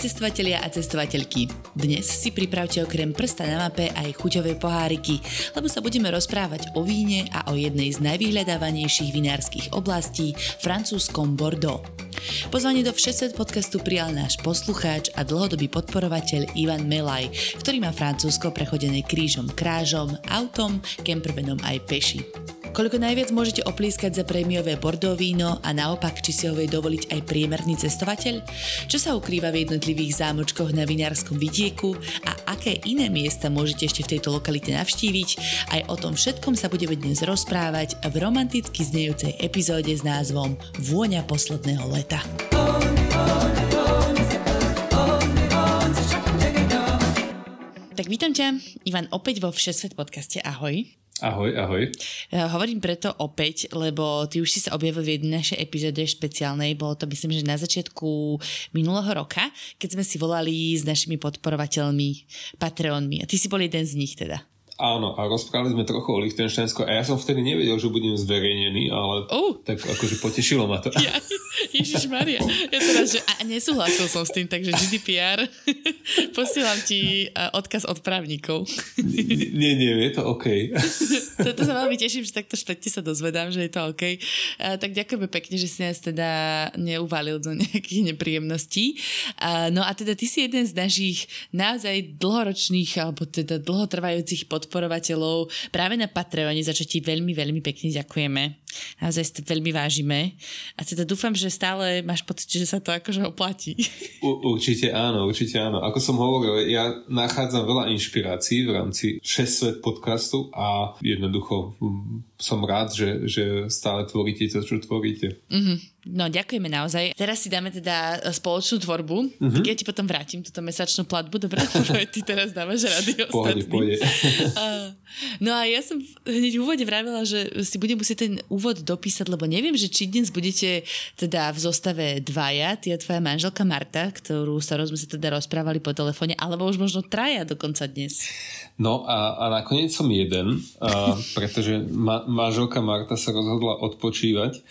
Cestovatelia a cestovateľky. Dnes si pripravte okrem prsta na mape aj chuťové poháriky, lebo sa budeme rozprávať o víne a o jednej z najvyhľadávanejších vinárskych oblastí, francúzskom Bordeaux. Pozvanie do Všesvet podcastu prijal náš poslucháč a dlhodobý podporovateľ Ivan Melaj, ktorý má Francúzsko prechodené krížom krážom, autom, kempervenom aj peši. Koľko najviac môžete oplískať za prémiové Bordeaux víno a naopak, či si ho vie dovoliť aj priemerný cestovateľ? Čo sa ukrýva v jednotlivých zámočkoch na vinárskom vidieku a aké iné miesta môžete ešte v tejto lokalite navštíviť? Aj o tom všetkom sa budeme dnes rozprávať v romanticky znejúcej epizóde s názvom Vôňa posledného leta. Tak vítam ťa, Ivan, opäť vo Všesvet podcaste. Ahoj. Ahoj, ahoj. Hovorím preto opäť, lebo ty už si sa objavil v jednej našej epizóde špeciálnej, bolo to myslím, že na začiatku minulého roka, keď sme si volali s našimi podporovateľmi, Patreonmi a ty si bol jeden z nich teda. Áno, a rozprávali sme trochu o Lichtensteinsko a ja som vtedy nevedel, že budem zverejnený, ale uh. tak akože potešilo ma to. Ja, Ježiš Maria, ja teraz, že a nesúhlasil som s tým, takže GDPR, posielam ti odkaz od právnikov. Nie, nie, je to OK. Toto sa veľmi teším, že takto špätne sa dozvedám, že je to OK. Tak ďakujeme pekne, že si nás teda neuvalil do nejakých nepríjemností. No a teda ty si jeden z našich naozaj dlhoročných alebo teda dlhotrvajúcich pod podporovateľov práve na Patreone, za čo ti veľmi, veľmi pekne ďakujeme. Naozaj si to veľmi vážime. A teda dúfam, že stále máš pocit, že sa to akože oplatí. U, určite áno, určite áno. Ako som hovoril, ja nachádzam veľa inšpirácií v rámci 6 svet podcastu a jednoducho som rád, že, že stále tvoríte to, čo tvoríte. Mm-hmm. No, ďakujeme naozaj. Teraz si dáme teda spoločnú tvorbu. Mm-hmm. Tak ja ti potom vrátim túto mesačnú platbu. Dobre, ty teraz dávaš rady Pohode, pôjde. no a ja som hneď v úvode vravila, že si budem musieť ten úvod dopísať, lebo neviem, že či dnes budete teda v zostave dvaja, ty a tvoja manželka Marta, ktorú, s ktorou sme sa teda rozprávali po telefóne, alebo už možno traja dokonca dnes. No a, a nakoniec som jeden, a, pretože ma, manželka Marta sa rozhodla odpočívať a,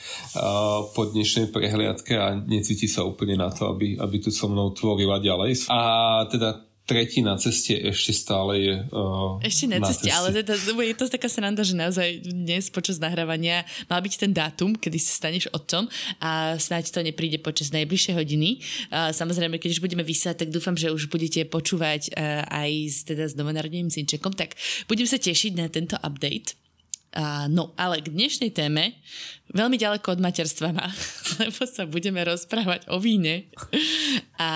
pod dnešnej prehliadke a necíti sa úplne na to, aby, aby tu so mnou tvorila ďalej. A teda tretí na ceste ešte stále je uh, Ešte na, na ceste, ceste, ale teda, je to taká sranda, že naozaj dnes počas nahrávania mal byť ten dátum, kedy sa staneš otcom a snáď to nepríde počas najbližšej hodiny. Uh, samozrejme, keď už budeme vysať, tak dúfam, že už budete počúvať uh, aj s, teda s novonarodeným synčekom, tak budem sa tešiť na tento update. No, ale k dnešnej téme veľmi ďaleko od materstva má, lebo sa budeme rozprávať o víne a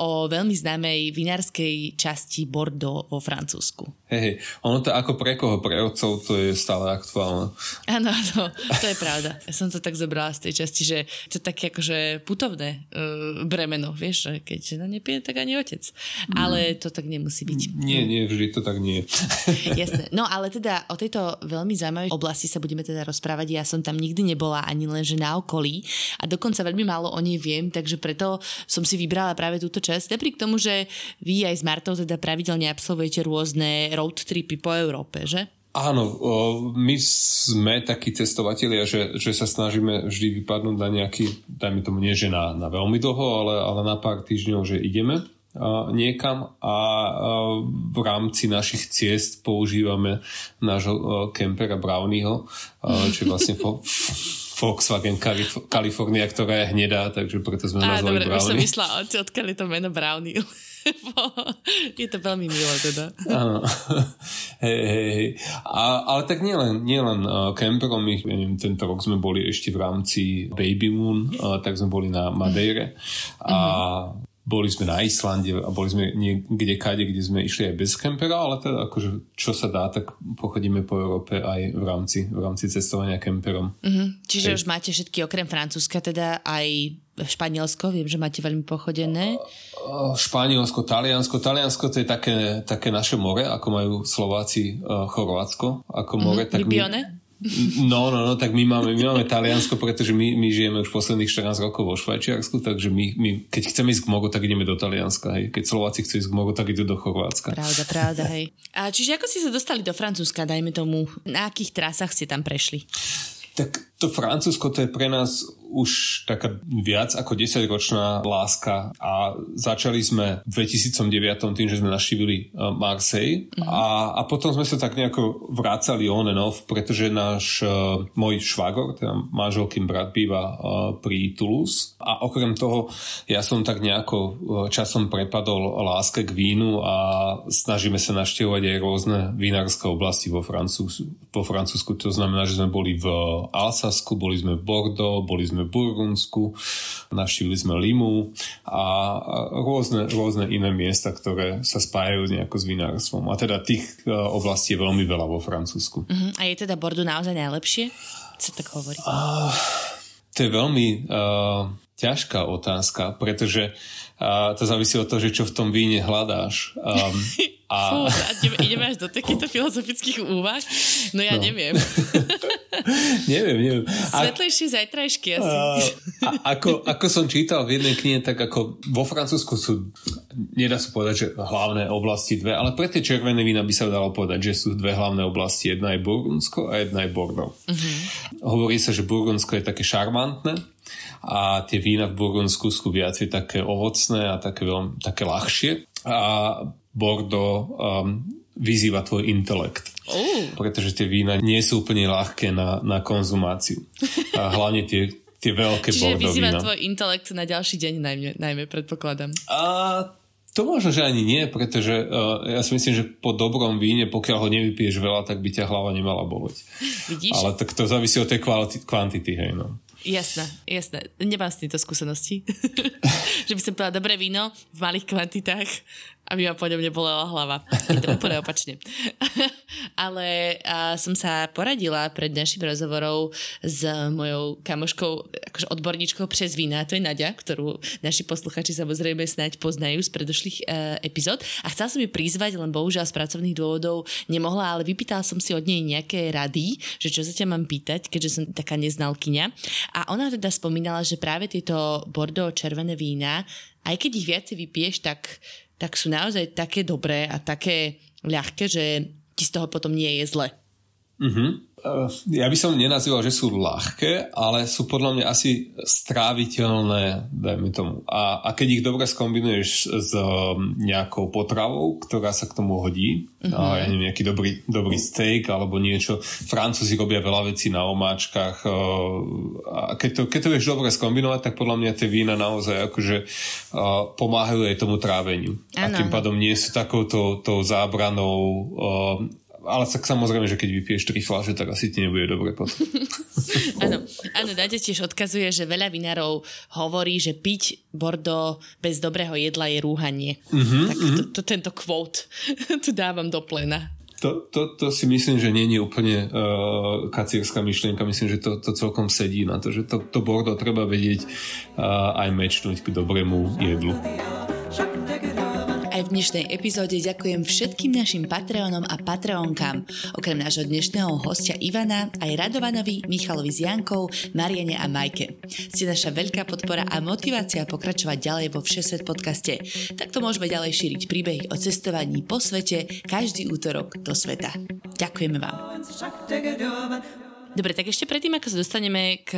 o veľmi známej vinárskej časti Bordeaux vo Francúzsku. Hej, hej, ono to ako pre koho, pre otcov to je stále aktuálne. Áno, to, to je pravda. Ja som to tak zobrala z tej časti, že to je také akože putovné uh, bremeno, vieš, že keď žena nepije, tak ani otec. Ale to tak nemusí byť. Nie, nie, vždy to tak nie. Jasné. No ale teda o tejto veľmi zaujímavej oblasti sa budeme teda rozprávať. Ja som tam nikdy nebola ani len, že na okolí a dokonca veľmi málo o nej viem, takže preto som si vybrala práve túto časť. Napriek tomu, že vy aj s Martou teda pravidelne absolvujete rôzne road tripy po Európe, že? Áno, my sme takí cestovatelia, že, že sa snažíme vždy vypadnúť na nejaký, dajme tomu nie, že na, na veľmi dlho, ale, ale na pár týždňov, že ideme niekam a v rámci našich ciest používame nášho kempera Brownieho, čo je vlastne Volkswagen Calif- California, ktorá je hnedá, takže preto sme Á, nazvali dobre, Brownie. Už som myslela, odkiaľ je to meno Brownie. je to veľmi milé teda. Áno. Hej, hej, hej. ale tak nielen, nielen uh, kemperom, my, neviem, tento rok sme boli ešte v rámci Baby Moon, uh, tak sme boli na Madeire a uh-huh boli sme na Islande a boli sme niekde kade, kde sme išli aj bez kempera, ale teda akože čo sa dá, tak pochodíme po Európe aj v rámci, v rámci cestovania kemperom. Mm-hmm. Čiže Hej. už máte všetky okrem Francúzska teda aj Španielsko, viem, že máte veľmi pochodené. Španielsko, Taliansko. Taliansko to je také, také naše more, ako majú Slováci Chorvátsko ako more. Mm-hmm. Tak my, No, no, no, tak my máme, my máme Taliansko, pretože my, my žijeme už posledných 14 rokov vo Švajčiarsku, takže my, my, keď chceme ísť k mogu, tak ideme do Talianska, hej. Keď Slováci chcú ísť k mogu, tak idú do Chorvátska. Pravda, pravda, hej. A čiže ako ste sa dostali do Francúzska, dajme tomu, na akých trasách ste tam prešli? Tak to Francúzsko to je pre nás už taká viac ako 10-ročná láska a začali sme v 2009 tým, že sme naštívili uh, Marseille mm-hmm. a, a potom sme sa tak nejako vrácali on and off, pretože náš uh, môj švagor, teda manželkým brat býva uh, pri Toulouse a okrem toho ja som tak nejako uh, časom prepadol láske k vínu a snažíme sa naštevovať aj rôzne vinárske oblasti vo Francúzsku. Po Francúzsku to znamená, že sme boli v Alsa Alsasku, boli sme v Bordeaux, boli sme v Burgundsku, navštívili sme Limu a rôzne, rôzne iné miesta, ktoré sa spájajú nejako s vinárstvom. A teda tých e, oblastí je veľmi veľa vo Francúzsku. Uh-huh. A je teda Bordeaux naozaj najlepšie? Co tak hovorí? Uh, to je veľmi uh, ťažká otázka, pretože uh, to závisí od toho, že čo v tom víne hľadáš. Um, a... Fú, a ideme, ideme až do takýchto filozofických úvah? No ja no. neviem. neviem, neviem. Svetlejšie a, zajtrajšky asi. A, ako, ako som čítal v jednej knihe, tak ako vo Francúzsku sú, nedá sa povedať, že hlavné oblasti dve, ale pre tie červené vína by sa dalo povedať, že sú dve hlavné oblasti. Jedna je Burgundsko a jedna je Bordeaux. Uh-huh. Hovorí sa, že Burgundsko je také šarmantné a tie vína v Burgundsku sú viacej také ovocné a také, veľmi, také ľahšie. A Bordeaux um, vyzýva tvoj intelekt. Uh. Pretože tie vína nie sú úplne ľahké na, na konzumáciu. A hlavne tie, tie veľké Čiže Bordeaux vyzýva vína. tvoj intelekt na ďalší deň najmä, najmä predpokladám. A to možno, že ani nie, pretože uh, ja si myslím, že po dobrom víne, pokiaľ ho nevypiješ veľa, tak by ťa hlava nemala boleť. Vidíš? Ale tak to závisí od tej kvality, kvantity, hej no. Jasné, jasné. Nemám s týmto skúsenosti. že by som povedala dobré víno v malých kvantitách aby ma po ňom nebolela hlava. Je to úplne opačne. Ale a, som sa poradila pred našim rozhovorom s mojou kamoškou, akože odborníčkou přes vína, to je Nadia, ktorú naši posluchači samozrejme snáď poznajú z predošlých e, epizód. A chcela som ju prizvať, len bohužiaľ z pracovných dôvodov nemohla, ale vypýtala som si od nej nejaké rady, že čo sa ťa mám pýtať, keďže som taká neznalkyňa. A ona teda spomínala, že práve tieto Bordeaux červené vína, aj keď ich viacej vypiješ, tak tak sú naozaj také dobré a také ľahké, že ti z toho potom nie je zle. Uh-huh. Ja by som nenazýval, že sú ľahké, ale sú podľa mňa asi stráviteľné, dajme tomu. A, a keď ich dobre skombinuješ s um, nejakou potravou, ktorá sa k tomu hodí, uh-huh. a ja neviem, nejaký dobrý, dobrý steak alebo niečo. Francúzi robia veľa vecí na omáčkach. Uh, a keď to, keď to vieš dobre skombinovať, tak podľa mňa tie vína naozaj akože uh, pomáhajú aj tomu tráveniu. Ano. A tým pádom nie sú takouto zábranou uh, ale tak samozrejme, že keď vypiješ 3 fľaše, tak asi ti nebude dobre potom. áno, áno, Daťa tiež odkazuje, že veľa vinárov hovorí, že piť Bordeaux bez dobrého jedla je rúhanie. Mm-hmm, tak mm-hmm. To, to, tento quote tu dávam do plena. To, to, to si myslím, že nie je úplne uh, kacierská myšlienka. Myslím, že to, to celkom sedí na to, že to, to Bordeaux treba vedieť uh, aj mečnúť k dobrému jedlu. Aj v dnešnej epizóde ďakujem všetkým našim Patreonom a Patreonkám. Okrem nášho dnešného hostia Ivana, aj Radovanovi, Michalovi z Jankou, Mariane a Majke. Ste naša veľká podpora a motivácia pokračovať ďalej vo Všesvet podcaste. Takto môžeme ďalej šíriť príbehy o cestovaní po svete každý útorok do sveta. Ďakujeme vám. Dobre, tak ešte predtým, ako sa dostaneme k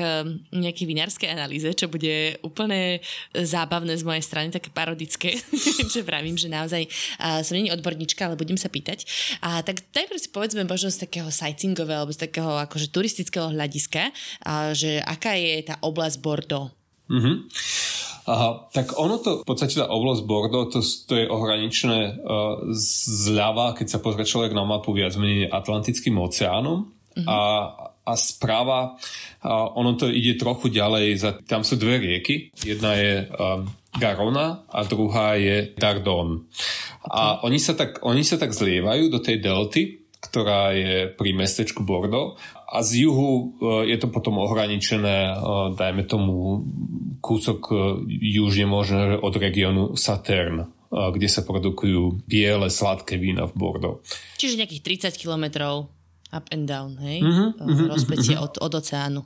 nejakej vinárskej analýze, čo bude úplne zábavné z mojej strany, také parodické, že vravím, že naozaj uh, som není odborníčka, ale budem sa pýtať. A tak najprv si povedzme možno z takého sightseeingového alebo z takého akože turistického hľadiska, uh, že aká je tá oblasť Bordeaux. Mm-hmm. Aha, tak ono to, v podstate tá oblasť Bordeaux, to, to je ohraničené uh, zľava, keď sa pozrie človek na mapu viac menej Atlantickým oceánom. Mm-hmm. A a správa, a ono to ide trochu ďalej, za, tam sú dve rieky, jedna je um, Garona a druhá je Dardon. A oni sa, tak, oni sa tak zlievajú do tej delty, ktorá je pri mestečku Bordeaux a z juhu uh, je to potom ohraničené, uh, dajme tomu kúsok uh, južne možno od regiónu Saturn kde sa produkujú biele, sladké vína v Bordeaux. Čiže nejakých 30 kilometrov Up and down, hej? Mm-hmm. Rozpetie mm-hmm. od, od oceánu.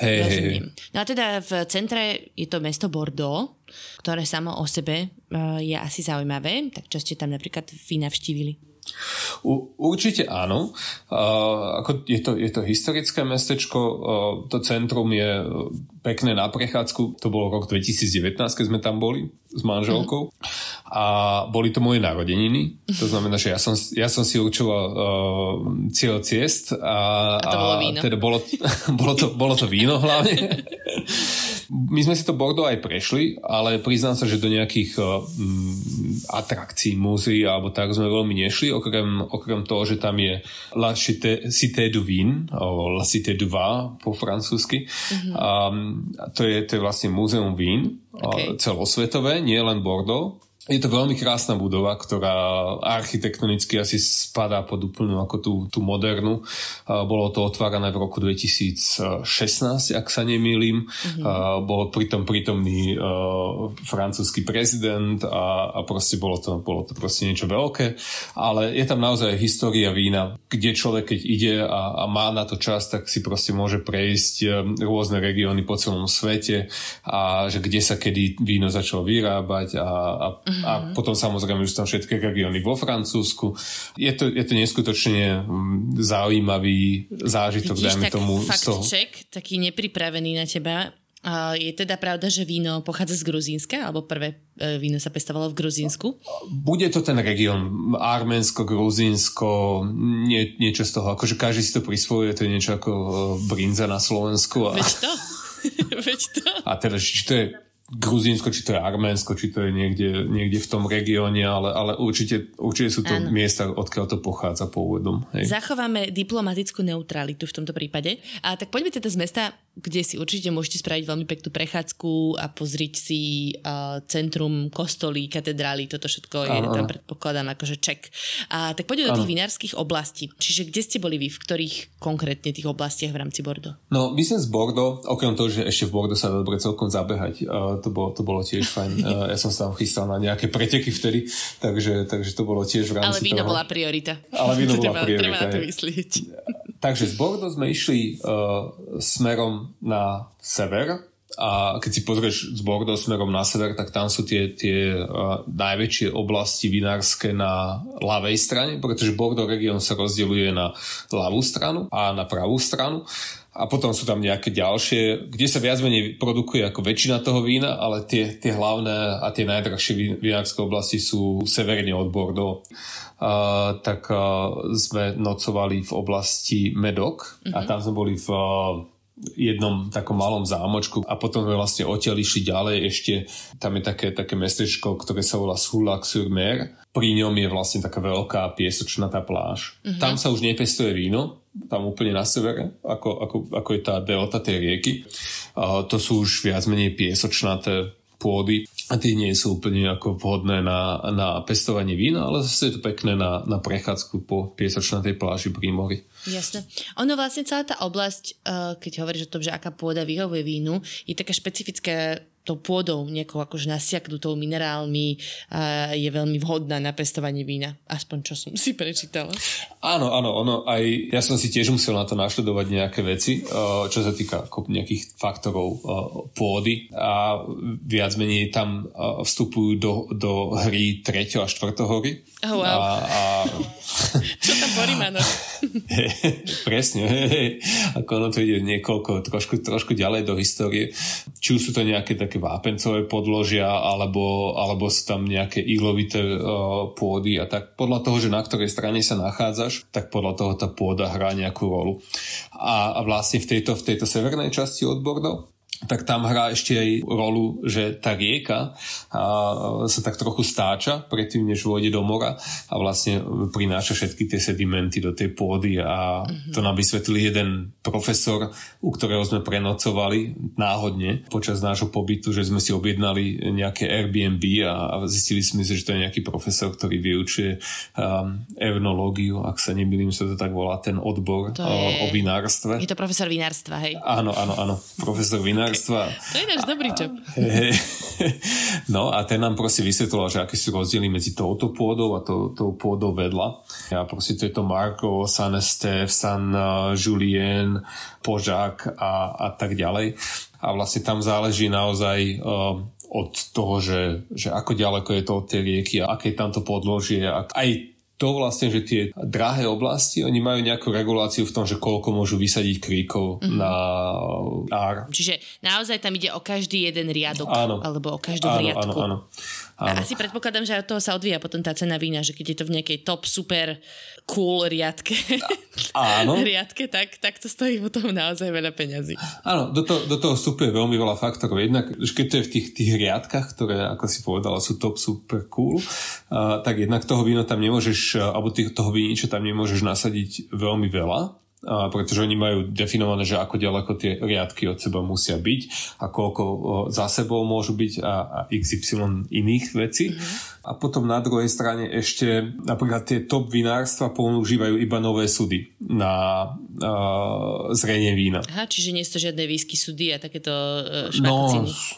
Hej, hej, hej. No a teda v centre je to mesto Bordeaux, ktoré samo o sebe uh, je asi zaujímavé. Tak čo ste tam napríklad vy navštívili? U, určite áno. Uh, ako je, to, je to historické mestečko, uh, to centrum je pekné na prechádzku, to bolo rok 2019, keď sme tam boli s manželkou. Mm. A boli to moje narodeniny, to znamená, že ja som, ja som si určoval uh, cieľ ciest a, a to bolo víno. A teda bolo, bolo, to, bolo to víno hlavne. My sme si to Bordeaux aj prešli, ale priznám sa, že do nejakých uh, atrakcií, múzeí alebo tak sme veľmi nešli, okrem, okrem toho, že tam je La Cité, Cité du Vin, alebo La Cité du Vin po francúzsky. Mm-hmm. Um, to, je, to je vlastne múzeum vín okay. celosvetové, nie len Bordeaux. Je to veľmi krásna budova, ktorá architektonicky asi spadá pod úplnú ako tú, tú modernú. Bolo to otvárané v roku 2016, ak sa nemýlim. Mm-hmm. Bol pritom prítomný uh, francúzsky prezident a, a proste bolo to, bolo to proste niečo veľké. Ale je tam naozaj história vína, kde človek keď ide a, a má na to čas, tak si proste môže prejsť e, rôzne regióny po celom svete a že kde sa kedy víno začalo vyrábať a, a mm-hmm a potom samozrejme už tam všetky regióny vo Francúzsku. Je to, je to neskutočne mm, zaujímavý zážitok, Vidíš, dajme tak tomu. Fakt toho. check, taký nepripravený na teba. Je teda pravda, že víno pochádza z Gruzínska, alebo prvé e, víno sa pestovalo v Gruzínsku? Bude to ten región Arménsko, Gruzínsko, nie, niečo z toho. Akože každý si to prisvojuje, to je niečo ako e, brinza na Slovensku. A... Veď to. Veď to. A teda, či to je Gruzínsko, či to je Arménsko, či to je niekde, niekde v tom regióne, ale, ale určite, určite sú to ano. miesta, odkiaľ to pochádza pôvodom. Hej. Zachováme diplomatickú neutralitu v tomto prípade. A tak poďme teda z mesta kde si určite môžete spraviť veľmi peknú prechádzku a pozrieť si uh, centrum, kostoly, katedrály, toto všetko je ano, tam predpokladám akože ček. A tak poďme do tých vinárskych oblastí. Čiže kde ste boli vy, v ktorých konkrétne tých oblastiach v rámci Bordeaux? No, my sme z Bordeaux, okrem toho, že ešte v Bordeaux sa dobre celkom zabehať, uh, to, bolo, to bolo tiež fajn. Uh, ja som sa tam chystal na nejaké preteky vtedy, takže, takže to bolo tiež v rámci Ale víno toho. bola priorita. Ale víno bola priorita. Treba na to myslieť. Takže z Bordeaux sme išli uh, smerom na sever a keď si pozrieš z Bordeaux smerom na sever, tak tam sú tie, tie uh, najväčšie oblasti vinárske na ľavej strane, pretože Bordeaux region sa rozdeľuje na ľavú stranu a na pravú stranu. A potom sú tam nejaké ďalšie, kde sa viac menej produkuje ako väčšina toho vína, ale tie, tie hlavné a tie najdrahšie vinárske oblasti sú severne od Bordeaux. Tak sme nocovali v oblasti Medok mm-hmm. a tam sme boli v jednom takom malom zámočku a potom sme vlastne odtiaľ išli ďalej ešte, tam je také, také mestečko, ktoré sa volá Sulac sur Mer. Pri ňom je vlastne taká veľká piesočnatá pláž. Mm-hmm. Tam sa už nepestuje víno, tam úplne na severe, ako, ako, ako je tá delta tej rieky. Uh, to sú už viac menej piesočnaté pôdy a tie nie sú úplne ako vhodné na, na pestovanie vína, ale zase je to pekné na, na prechádzku po piesočnatej pláži pri mori. Jasné. Ono vlastne celá tá oblasť, eh, keď hovoríš o tom, že aká pôda vyhovuje vínu, je taká špecifická tou pôdou, nejakou akože nasiaknutou minerálmi a je veľmi vhodná na pestovanie vína. Aspoň čo som si prečítala. Áno, áno, ono aj, ja som si tiež musel na to našledovať nejaké veci, čo sa týka nejakých faktorov pôdy a viac menej tam vstupujú do, do hry 3. a 4. hory. Oh, wow. A, a... čo tam Borimano? Presne, ako ono to ide niekoľko, trošku, trošku ďalej do histórie. Či už sú to nejaké také nejaké vápencové podložia alebo, alebo sú tam nejaké iglovité uh, pôdy a tak podľa toho, že na ktorej strane sa nachádzaš, tak podľa toho tá pôda hrá nejakú rolu. A, a vlastne v tejto, v tejto severnej časti od Bordeaux tak tam hrá ešte aj rolu, že tá rieka a, sa tak trochu stáča predtým, než vôjde do mora a vlastne prináša všetky tie sedimenty do tej pôdy a mm-hmm. to nám vysvetlil jeden profesor, u ktorého sme prenocovali náhodne počas nášho pobytu, že sme si objednali nejaké Airbnb a, a zistili sme si, že to je nejaký profesor, ktorý vyučuje um, evnológiu, ak sa nemýlim, sa to tak volá, ten odbor je, o vinárstve. Je to profesor vinárstva, hej? Áno, áno, áno, profesor vinárstva vinárstva. To je náš dobrý job. No a ten nám proste vysvetlil, že aké sú rozdiely medzi touto pôdou a tou, tou pôdou vedľa. A proste to je to Marko, San Estef, San uh, Julien, Požák a, a tak ďalej. A vlastne tam záleží naozaj uh, od toho, že, že ako ďaleko je to od tej rieky a aké tam to podložie. Aj to vlastne, že tie drahé oblasti, oni majú nejakú reguláciu v tom, že koľko môžu vysadiť kríkov mm-hmm. na ár. Čiže naozaj tam ide o každý jeden riadok, áno. alebo o každú áno, riadku. Áno, áno. Áno. Asi predpokladám, že od toho sa odvíja potom tá cena vína, že keď je to v nejakej top super cool riadke, áno. riadke tak, tak to stojí potom naozaj veľa peňazí. Áno, do, to, do toho vstupuje veľmi veľa faktorov. Jednak, keď to je v tých, tých riadkach, ktoré, ako si povedala, sú top super cool, uh, tak jednak toho vína tam nemôžeš alebo tých, toho viniča tam nemôžeš nasadiť veľmi veľa, a pretože oni majú definované, že ako ďaleko tie riadky od seba musia byť a koľko za sebou môžu byť a, a XY iných vecí. Mm-hmm. A potom na druhej strane ešte napríklad tie top vinárstva používajú iba nové sudy na uh, zrenie vína. Aha, čiže nie sú to žiadne výsky sudy a takéto uh, No,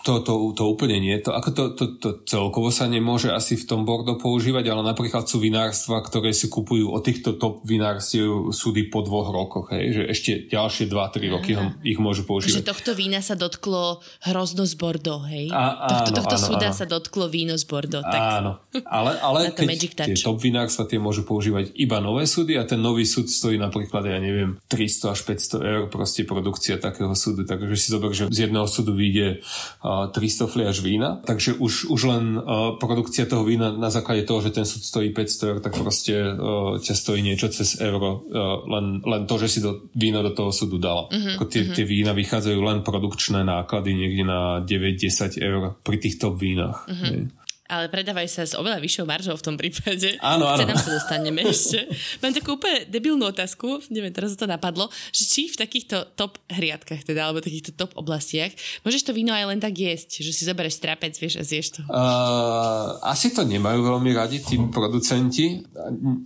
to, to, to úplne nie. To, ako to, to, to celkovo sa nemôže asi v tom Bordeaux používať, ale napríklad sú vinárstva, ktoré si kupujú od týchto top vinárstiev sudy po dvoch rokoch. Hej, že ešte ďalšie 2-3 roky Aha. ich môžu používať. Že tohto vína sa dotklo hrozno z Bordeaux, hej? A, tohto, tohto áno, súda áno. sa dotklo víno z Bordeaux. Tak... Áno, ale, ale keď tie top vinárstva tie môžu používať iba nové súdy a ten nový súd stojí napríklad, ja neviem, 300 až 500 eur proste produkcia takého súdu. Takže si zober, že z jedného súdu vyjde uh, 300 fliaž vína, takže už, už len uh, produkcia toho vína na základe toho, že ten súd stojí 500 eur, tak proste uh, ťa stojí niečo cez euro. Len, len to, že si do, víno do toho súdu dala. Uh-huh, Ako tie, uh-huh. tie vína vychádzajú len produkčné náklady niekde na 9-10 eur pri tých top vínach. Uh-huh ale predávajú sa s oveľa vyššou maržou v tom prípade. Áno, áno. Cenám sa dostaneme ešte. Mám takú úplne debilnú otázku, neviem, teraz to napadlo, že či v takýchto top hriadkach, teda, alebo takýchto top oblastiach, môžeš to víno aj len tak jesť, že si zoberieš strapec, vieš, a zješ to. Uh, asi to nemajú veľmi radi tí producenti.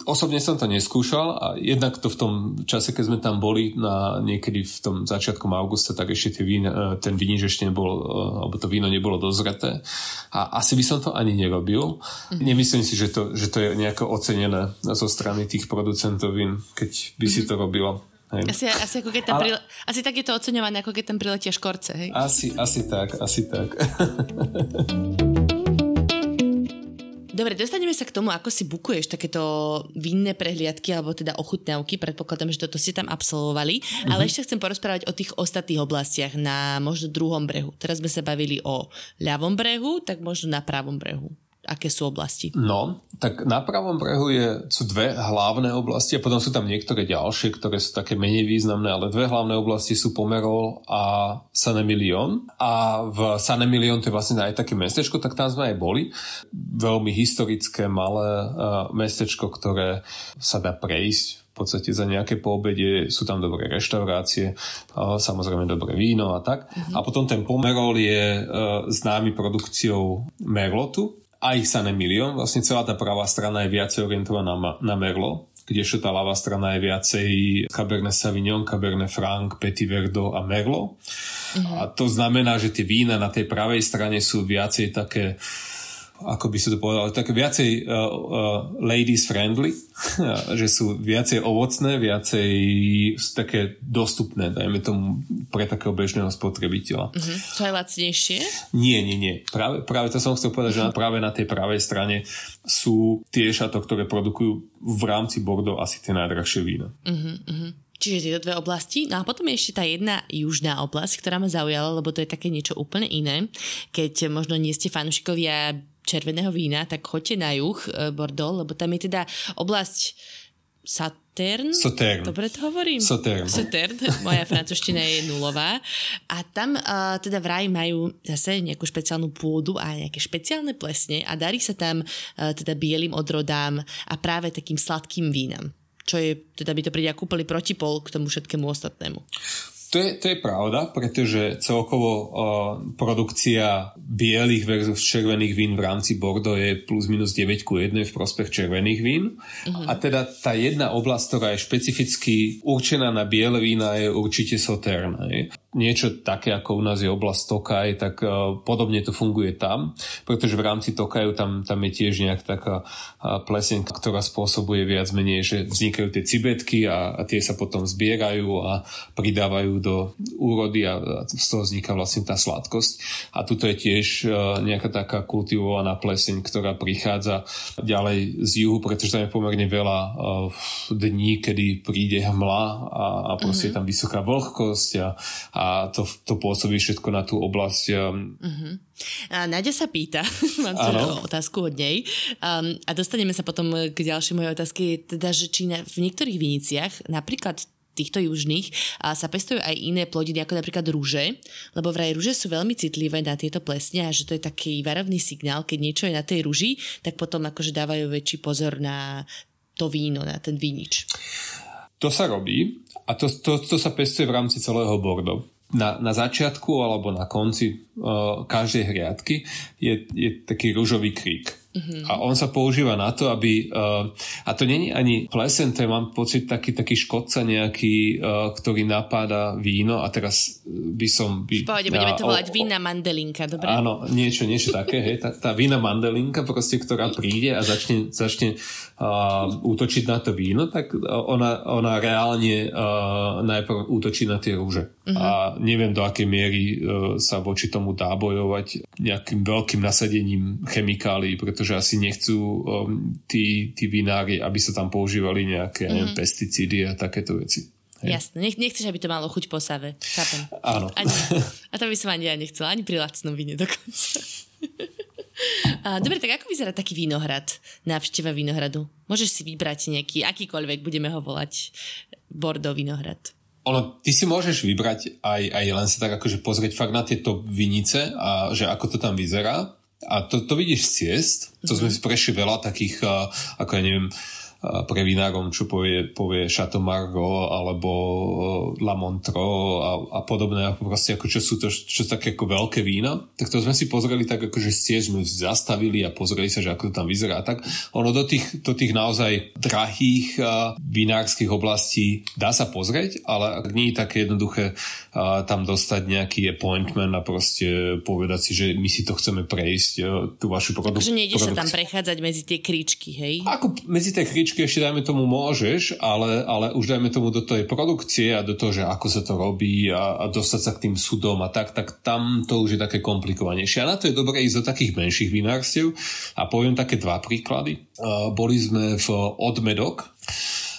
Osobne som to neskúšal a jednak to v tom čase, keď sme tam boli na niekedy v tom začiatkom augusta, tak ešte vína, ten vínič ešte nebol, alebo to víno nebolo dozreté. A asi by som to ani nerobil. Mm-hmm. Nemyslím si, že to, že to je nejako ocenené zo strany tých producentov vín, keď by mm-hmm. si mhm. to robilo. Hej. Asi, asi, ako keď tam Ale... pril... asi tak je to oceňované, ako keď tam priletia škorce, hej? Asi, asi tak, asi tak. Dobre, dostaneme sa k tomu, ako si bukuješ takéto vinné prehliadky alebo teda ochutnávky. Predpokladám, že toto ste tam absolvovali. Mm-hmm. Ale ešte chcem porozprávať o tých ostatných oblastiach na možno druhom brehu. Teraz sme sa bavili o ľavom brehu, tak možno na pravom brehu aké sú oblasti? No, tak na pravom brehu je, sú dve hlavné oblasti a potom sú tam niektoré ďalšie, ktoré sú také menej významné, ale dve hlavné oblasti sú Pomerol a San Emilion. A v San Emilion to je vlastne aj také mestečko, tak tam sme aj boli. Veľmi historické, malé uh, mestečko, ktoré sa dá prejsť v podstate za nejaké poobede sú tam dobré reštaurácie, samozrejme dobré víno a tak. Mm-hmm. A potom ten Pomerol je uh, známy produkciou Merlotu, aj San Emilion, vlastne celá tá pravá strana je viacej orientovaná na, na Merlo, kdežto tá ľavá strana je viacej Cabernet Sauvignon, Cabernet Franc, Petit Verdot a Merlot. Uh-huh. A to znamená, že tie vína na tej pravej strane sú viacej také ako by sa to povedal, tak viacej uh, uh, ladies friendly, že sú viacej ovocné, viacej také dostupné, dajme tomu, pre takého bežného spotrebiteľa. Uh-huh. Sú aj lacnejšie? Nie, nie, nie. Práve, práve to som chcel povedať, uh-huh. že práve na tej pravej strane sú tie šato, ktoré produkujú v rámci Bordeaux asi tie najdrahšie vína. Uh-huh, uh-huh. Čiže tieto dve oblasti. No a potom je ešte tá jedna južná oblasť, ktorá ma zaujala, lebo to je také niečo úplne iné. Keď možno nie ste fanúšikovia červeného vína, tak choďte na juh e, Bordeaux, lebo tam je teda oblasť Satern. Sauternes. Dobre to hovorím? Sauternes. Sauternes. Moja francúzština je nulová. A tam uh, teda vraj majú zase nejakú špeciálnu pôdu a nejaké špeciálne plesne a darí sa tam uh, teda bielým odrodám a práve takým sladkým vínam čo je, teda by to príde ako úplný protipol k tomu všetkému ostatnému. To je, to je pravda, pretože celkovo uh, produkcia bielých versus červených vín v rámci Bordeaux je plus minus 9 ku 1 v prospech červených vín. Uh-huh. A teda tá jedna oblasť, ktorá je špecificky určená na biele vína je určite Sauternes. niečo také, ako u nás je oblasť Tokaj, tak uh, podobne to funguje tam, pretože v rámci Tokaju tam, tam je tiež nejak taká uh, plesenka, ktorá spôsobuje viac menej, že vznikajú tie cibetky a, a tie sa potom zbierajú a pridávajú do úrody a, z toho vzniká vlastne tá sladkosť. A tuto je tiež uh, nejaká taká kultivovaná pleseň, ktorá prichádza ďalej z juhu, pretože tam je pomerne veľa uh, dní, kedy príde hmla a, a proste mm-hmm. je tam vysoká vlhkosť a, a a to, to pôsobí všetko na tú oblasť. Uh-huh. A Nadia sa pýta, mám tu otázku od nej um, a dostaneme sa potom k ďalšej mojej otázke, teda, že či na, v niektorých viniciach, napríklad týchto južných a sa pestujú aj iné plodiny, ako napríklad rúže, lebo vraj rúže sú veľmi citlivé na tieto plesne a že to je taký varovný signál, keď niečo je na tej rúži, tak potom akože dávajú väčší pozor na to víno, na ten vínič. To sa robí a to, to, to sa pestuje v rámci celého Bordo na, na začiatku alebo na konci uh, každej hriadky je, je taký rúžový krík. Mm-hmm. A on sa používa na to, aby... Uh, a to není ani plesen, to je, mám pocit, taký, taký škodca nejaký, uh, ktorý napáda víno a teraz by som... By, v pohode, budeme to volať vína mandelinka, dobre? Áno, niečo, niečo také, hej, tá, tá vína mandelinka proste, ktorá príde a začne, začne uh, útočiť na to víno, tak ona, ona reálne uh, najprv útočí na tie rúže. Mm-hmm. A neviem, do akej miery uh, sa voči tomu dá bojovať nejakým veľkým nasadením chemikálií, pretože asi nechcú um, tí, tí vinári, aby sa tam používali nejaké mm-hmm. neviem, mhm. pesticídy a takéto veci. Hej. Jasne, Nech, nechceš, aby to malo chuť po save. Chápem. Áno. Ani, a to by som ani ja nechcela, ani pri lacnom víne dokonca. a, dobre, tak ako vyzerá taký vínohrad, návšteva vínohradu? Môžeš si vybrať nejaký, akýkoľvek, budeme ho volať Bordeaux vínohrad. Ono, ty si môžeš vybrať aj, aj len sa tak akože pozrieť fakt na tieto vinice a že ako to tam vyzerá. A to, to vidíš z ciest, to mm-hmm. sme si prešli veľa takých, ako ja neviem, pre vinárom, čo povie, povie Chateau Margaux alebo La Montreux a, a podobné, proste ako čo sú to čo také ako veľké vína, tak to sme si pozreli tak akože tiež sme zastavili a pozreli sa, že ako to tam vyzerá. Tak ono do tých, do tých naozaj drahých uh, vinárskych oblastí dá sa pozrieť, ale ak nie je také jednoduché uh, tam dostať nejaký appointment a proste povedať si, že my si to chceme prejsť, tú vašu produkciu. Takže nejdeš sa tam prechádzať medzi tie kríčky, hej? Ako medzi tie kríčky ešte dajme tomu môžeš, ale, ale už dajme tomu do tej produkcie a do toho, že ako sa to robí a, a dostať sa k tým sudom a tak, tak tam to už je také komplikovanejšie. A na to je dobré ísť do takých menších vinárstiev a poviem také dva príklady. Uh, boli sme v Odmedok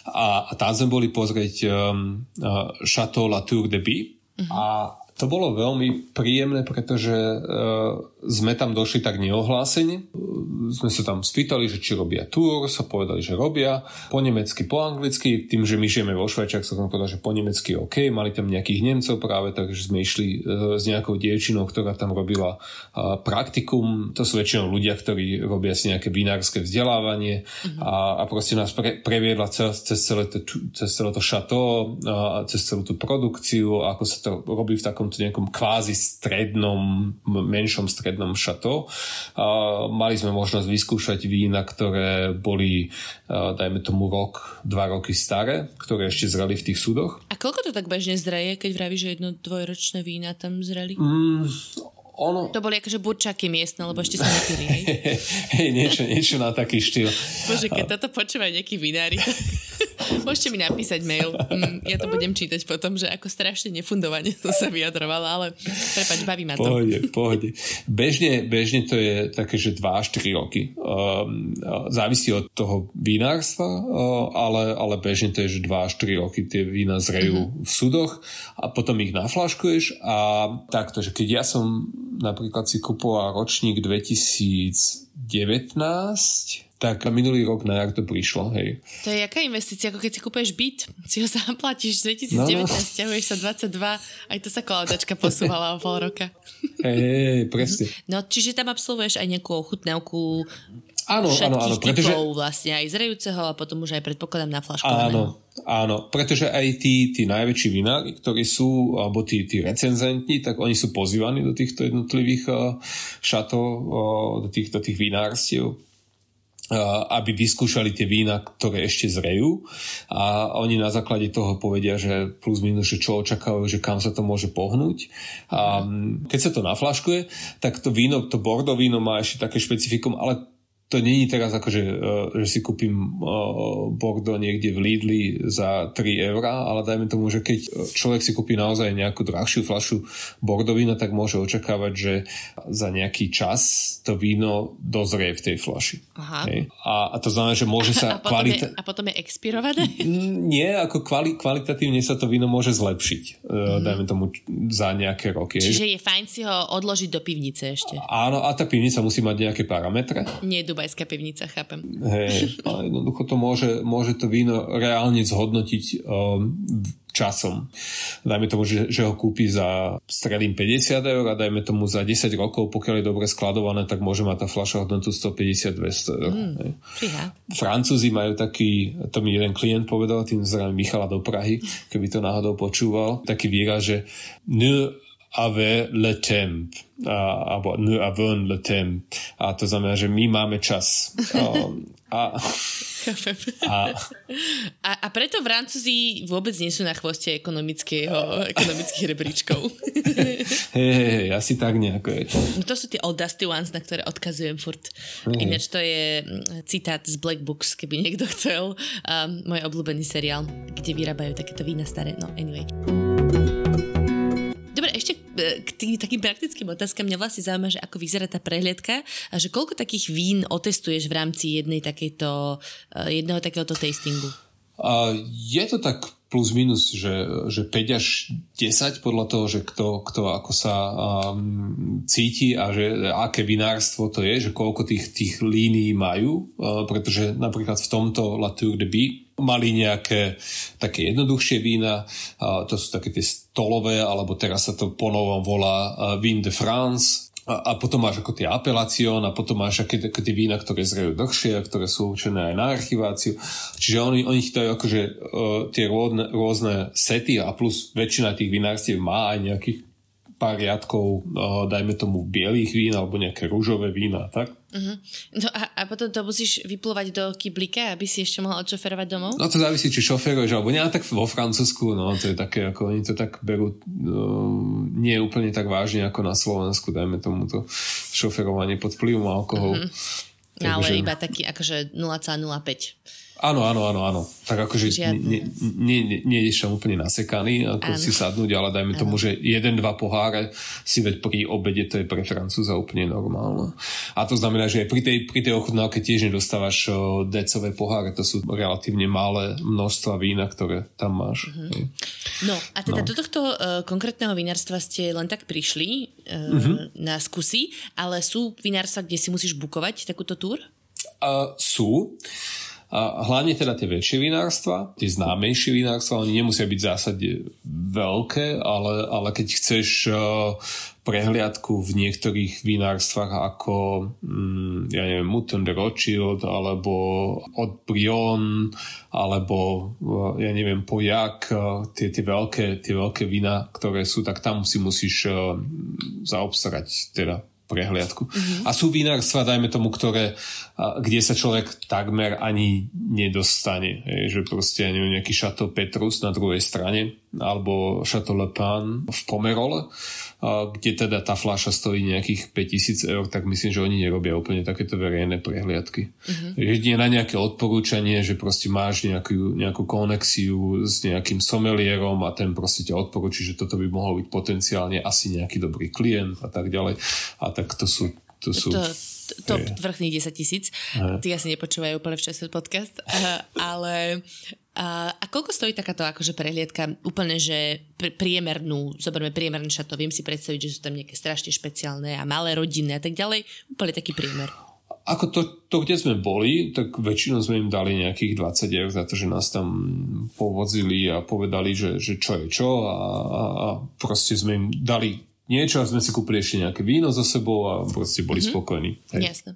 a, a tam sme boli pozrieť um, uh, Chateau La Tour de Bie uh-huh. a to bolo veľmi príjemné, pretože uh, sme tam došli tak neohlásení. Sme sa tam spýtali, že či robia tour, sa povedali, že robia. Po nemecky, po anglicky, tým, že my žijeme vo Švajčiach, sa tam povedali, že po nemecky OK. Mali tam nejakých Nemcov práve, takže sme išli uh, s nejakou dievčinou, ktorá tam robila uh, praktikum. To sú väčšinou ľudia, ktorí robia si nejaké vinárske vzdelávanie mm-hmm. a, a proste nás pre, previedla cez, cez, celé to, cez celé to šato a cez celú tú produkciu, ako sa to robí v takom takomto nejakom kvázi strednom, menšom strednom šato. Mali sme možnosť vyskúšať vína, ktoré boli, dajme tomu rok, dva roky staré, ktoré ešte zreli v tých súdoch. A koľko to tak bežne zreje, keď vravíš, že jedno dvojročné vína tam zreli? Mm, ono... To boli akože burčaky miestne, lebo ešte sa nepili, hej? hej, niečo, niečo na taký štýl. Bože, keď toto počúvajú nejakí vinári, môžete mi napísať mail. Mm, ja to budem čítať potom, že ako strašne nefundovane som sa vyjadrovala, ale prepač, baví ma to. Pohode, pohode. Bežne, bežne to je také, že 2 až 3 roky. Um, závisí od toho vinárstva, uh, ale, ale bežne to je, že 2 až 3 roky tie vína zrejú mm-hmm. v sudoch a potom ich naflaškuješ a takto, že keď ja som napríklad si kupoval ročník 2019, tak minulý rok na jar to prišlo, hej. To je jaká investícia, ako keď si kúpeš byt, si ho zaplatíš 2019, no, no. ťahuješ sa 22, aj to sa koladačka posúvala o pol roka. Hej, hej, presne. No, čiže tam absolvuješ aj nejakú ochutnávku Áno, áno, áno. Pretože... vlastne aj zrejúceho a potom už aj predpokladám na flašku. Áno, áno. Pretože aj tí, tí najväčší vinári, ktorí sú, alebo tí, tí recenzenti, tak oni sú pozývaní do týchto jednotlivých uh, šatov, uh, do týchto tých vinárstiev aby vyskúšali tie vína, ktoré ešte zrejú a oni na základe toho povedia, že plus minus, že čo očakávajú, že kam sa to môže pohnúť. A keď sa to naflaškuje, tak to víno, to Bordeaux víno má ešte také špecifikum, ale to není teraz ako, že, e, že si kúpim e, Bordeaux niekde v Lidli za 3 eurá, ale dajme tomu, že keď človek si kúpi naozaj nejakú drahšiu flašu Bordeaux vína, tak môže očakávať, že za nejaký čas to víno dozrie v tej flaši. Aha. A, a to znamená, že môže sa... A, potom, kvalita... je, a potom je expirované? Nie, ako kvali, kvalitatívne sa to víno môže zlepšiť, mm-hmm. dajme tomu za nejaké roky. Čiže je fajn si ho odložiť do pivnice ešte. Áno, a tá pivnica musí mať nejaké parametre. Nie dubajská pivnica, chápem. Hej, a jednoducho to môže, môže to víno reálne zhodnotiť um, časom. Dajme tomu, že, že ho kúpi za stredím 50 eur a dajme tomu za 10 rokov, pokiaľ je dobre skladované, tak môže mať tá fľaša hodnotu 150-200 eur. Mm, Francúzi majú taký, to mi jeden klient povedal, tým zrejme Michala do Prahy, keby to náhodou počúval, taký výraz, že ne avait le temps alebo nous avons le temps a to znamená, že my máme čas um, a, a, a, a preto Francúzi vôbec nie sú na chvoste ekonomického, ekonomických rebríčkov. Hej, hej, hej, asi tak nejako je. No to sú tie Old Dusty Ones, na ktoré odkazujem furt. Hej. Ináč to je mm, citát z Black Books, keby niekto chcel. Um, môj obľúbený seriál, kde vyrábajú takéto vína staré. No, anyway. E, k tým takým praktickým otázkam mňa vlastne zaujíma, že ako vyzerá tá prehliadka a že koľko takých vín otestuješ v rámci jednej takejto, e, jedného takéhoto tastingu? Uh, je to tak plus minus, že, že 5 až 10 podľa toho, že kto, kto ako sa um, cíti a že aké vinárstvo to je, že koľko tých, tých línií majú, uh, pretože napríklad v tomto La de Bie mali nejaké také jednoduchšie vína, to sú také tie stolové, alebo teraz sa to ponovom volá Vin de France, a, potom máš ako tie apelácion a potom máš aké, aké tie vína, ktoré zrejú dlhšie a ktoré sú určené aj na archiváciu. Čiže oni, oni dajú akože uh, tie rôzne, rôzne sety a plus väčšina tých vinárstiev má aj nejakých pár riadkov, uh, dajme tomu bielých vín alebo nejaké rúžové vína, tak? Uh-huh. No a, a potom to musíš vyplúvať do kyblíka, aby si ešte mohol odšoferovať domov? No to závisí, či šoferuješ alebo nie, tak vo Francúzsku, no to je také, ako oni to tak berú no, nie úplne tak vážne ako na Slovensku, dajme tomu to šoferovanie pod vplyvom alkoholu. Uh-huh. Takže... Ale iba taký akože 0,05. Áno, áno, áno, áno. Tak akože nie, nie, nie, nie tam úplne nasekaný, ako áno. si sadnúť, ale dajme áno. tomu, že jeden, dva poháre si veď pri obede, to je pre Francúza úplne normálne. A to znamená, že pri tej, pri tej ochutnávke tiež nedostávaš decové poháre, to sú relatívne malé množstva vína, ktoré tam máš. Uh-huh. No a teda no. do tohto uh, konkrétneho vinárstva ste len tak prišli uh, uh-huh. na skúsi, ale sú vinárstva, kde si musíš bukovať takúto túr? Uh, sú. A hlavne teda tie väčšie vinárstva, tie známejšie vinárstva, oni nemusia byť v zásade veľké, ale, ale keď chceš uh, prehliadku v niektorých vinárstvách ako mm, ja neviem, Mouton de Rothschild alebo od Brion alebo uh, ja neviem, Pojak uh, tie, tie, veľké, tie veľké vína, ktoré sú, tak tam si musíš zaobstarať teda prehliadku. Mm-hmm. A sú vinárstva, dajme tomu, ktoré, kde sa človek takmer ani nedostane. Je, že proste, neviem, nejaký Chateau Petrus na druhej strane, alebo Chateau Le Pen v Pomerole kde teda tá fľaša stojí nejakých 5000 eur, tak myslím, že oni nerobia úplne takéto verejné prehliadky. Uh-huh. Jedine na nejaké odporúčanie, že proste máš nejakú, nejakú konexiu s nejakým somelierom a ten proste ťa odporúči, že toto by mohol byť potenciálne asi nejaký dobrý klient a tak ďalej. A tak to sú to sú... To, top vrchných 10 tisíc. Tí asi nepočúvajú úplne včasný podcast. ale a, koľko stojí takáto akože prehliadka? Úplne, že pr- priemernú, zoberme priemerný šato, viem si predstaviť, že sú tam nejaké strašne špeciálne a malé rodiny a tak ďalej, úplne taký priemer. Ako to, to, kde sme boli, tak väčšinou sme im dali nejakých 20 eur za to, že nás tam povozili a povedali, že, že čo je čo a, a, a proste sme im dali niečo a sme si kúpili ešte nejaké víno za sebou a proste boli mm-hmm. spokojní. Hej. Jasné.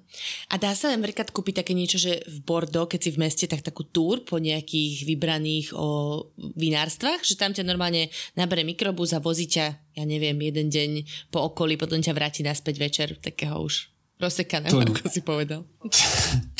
A dá sa napríklad kúpiť také niečo, že v Bordeaux, keď si v meste, tak takú túr po nejakých vybraných o vinárstvách, že tam ťa normálne nabere mikrobus a vozí ťa, ja neviem, jeden deň po okolí, potom ťa vráti naspäť večer, takého už Rozsekané, to, ako si povedal.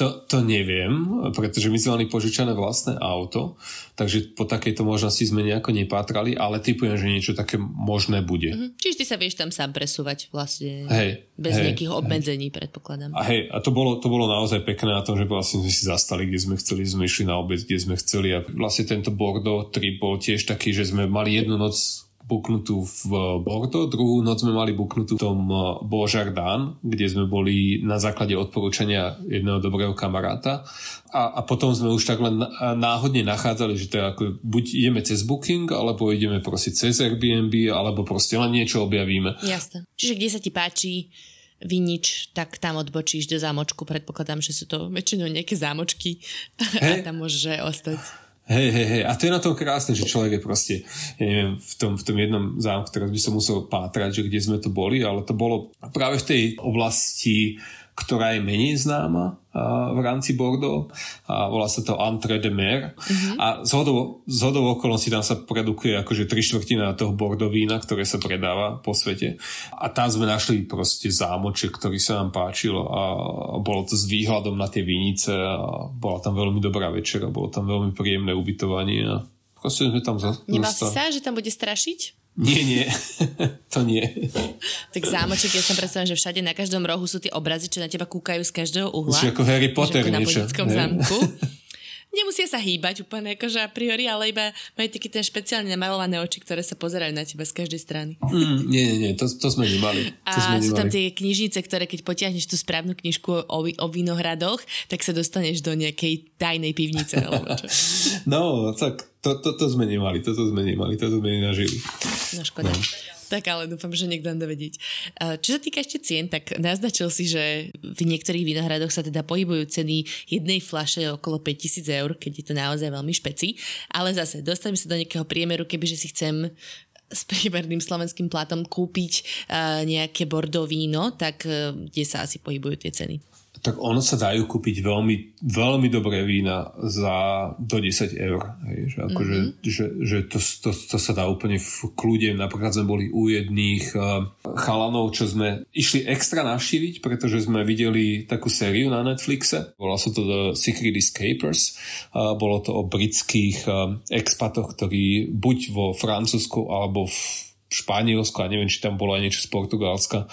To, to neviem, pretože my sme mali požičané vlastné auto, takže po takejto možnosti sme nejako nepátrali, ale typujem, že niečo také možné bude. Mm-hmm. Čiže ty sa vieš tam sám presúvať vlastne hej, bez hej, nejakých obmedzení, hej. predpokladám. A hej, a to bolo, to bolo naozaj pekné na tom, že vlastne sme si zastali, kde sme chceli, sme išli na obec, kde sme chceli a vlastne tento Bordeaux trip bol tiež taký, že sme mali jednu noc buknutú v Bordeaux, druhú noc sme mali buknutú v tom eh, Božardán, kde sme boli na základe odporúčania jedného dobrého kamaráta a, a potom sme už tak len náhodne nachádzali, že to je ako buď ideme cez Booking, alebo ideme proste cez Airbnb, alebo proste len niečo objavíme. Jasne. Čiže kde sa ti páči vinič, tak tam odbočíš do zámočku. Predpokladám, že sú to väčšinou nejaké zámočky hey. a tam môžeš ostať. Hej, hej, hej. A to je na tom krásne, že človek je proste, ja neviem, v tom, v tom jednom zámku, teraz by som musel pátrať, že kde sme to boli, ale to bolo práve v tej oblasti ktorá je menej známa v rámci Bordeaux a volá sa to Entre de Mer mm-hmm. a z hodou okolností tam sa produkuje akože tri štvrtina toho Bordeaux vína, ktoré sa predáva po svete a tam sme našli proste zámoček, ktorý sa nám páčil a bolo to s výhľadom na tie vinice a bola tam veľmi dobrá večera, bolo tam veľmi príjemné ubytovanie a proste sme tam. Nemal si sa, že tam bude strašiť? Nie, nie. to nie. Tak zámoček, ja som predstavím, že všade na každom rohu sú tie obrazy, čo na teba kúkajú z každého uhla. Už ako Harry Potter ako niečo. Na zámku. Nemusia sa hýbať úplne akože a priori, ale iba majú taký ten špeciálne namalované oči, ktoré sa pozerajú na teba z každej strany. Mm, nie, nie, nie, to, to sme nemali. To a sme sú tam tie knižnice, ktoré keď potiahneš tú správnu knižku o, o vinohradoch, tak sa dostaneš do nejakej tajnej pivnice. Alebo čo. no, tak to, to, to sme nemali, toto sme nemali, toto sme nenažili. No škoda. No. Tak ale dúfam, že niekto nám vedieť. Čo sa týka ešte cien, tak naznačil si, že v niektorých vinohradoch sa teda pohybujú ceny jednej flaše okolo 5000 eur, keď je to naozaj veľmi špeci. Ale zase, dostaneme sa do nejakého priemeru, kebyže si chcem s priemerným slovenským platom kúpiť nejaké bordo víno, tak kde sa asi pohybujú tie ceny? Tak ono sa dajú kúpiť veľmi, veľmi dobré vína za do 10 eur. Hej, že, akože, mm-hmm. že, že to, to, to sa dá úplne v kľude. Napríklad sme boli u jedných uh, chalanov, čo sme išli extra navštíviť, pretože sme videli takú sériu na Netflixe. Volá sa to The Secret Escapers. Uh, bolo to o britských uh, expatoch, ktorí buď vo Francúzsku alebo v Španielsko a neviem, či tam bolo aj niečo z Portugalska,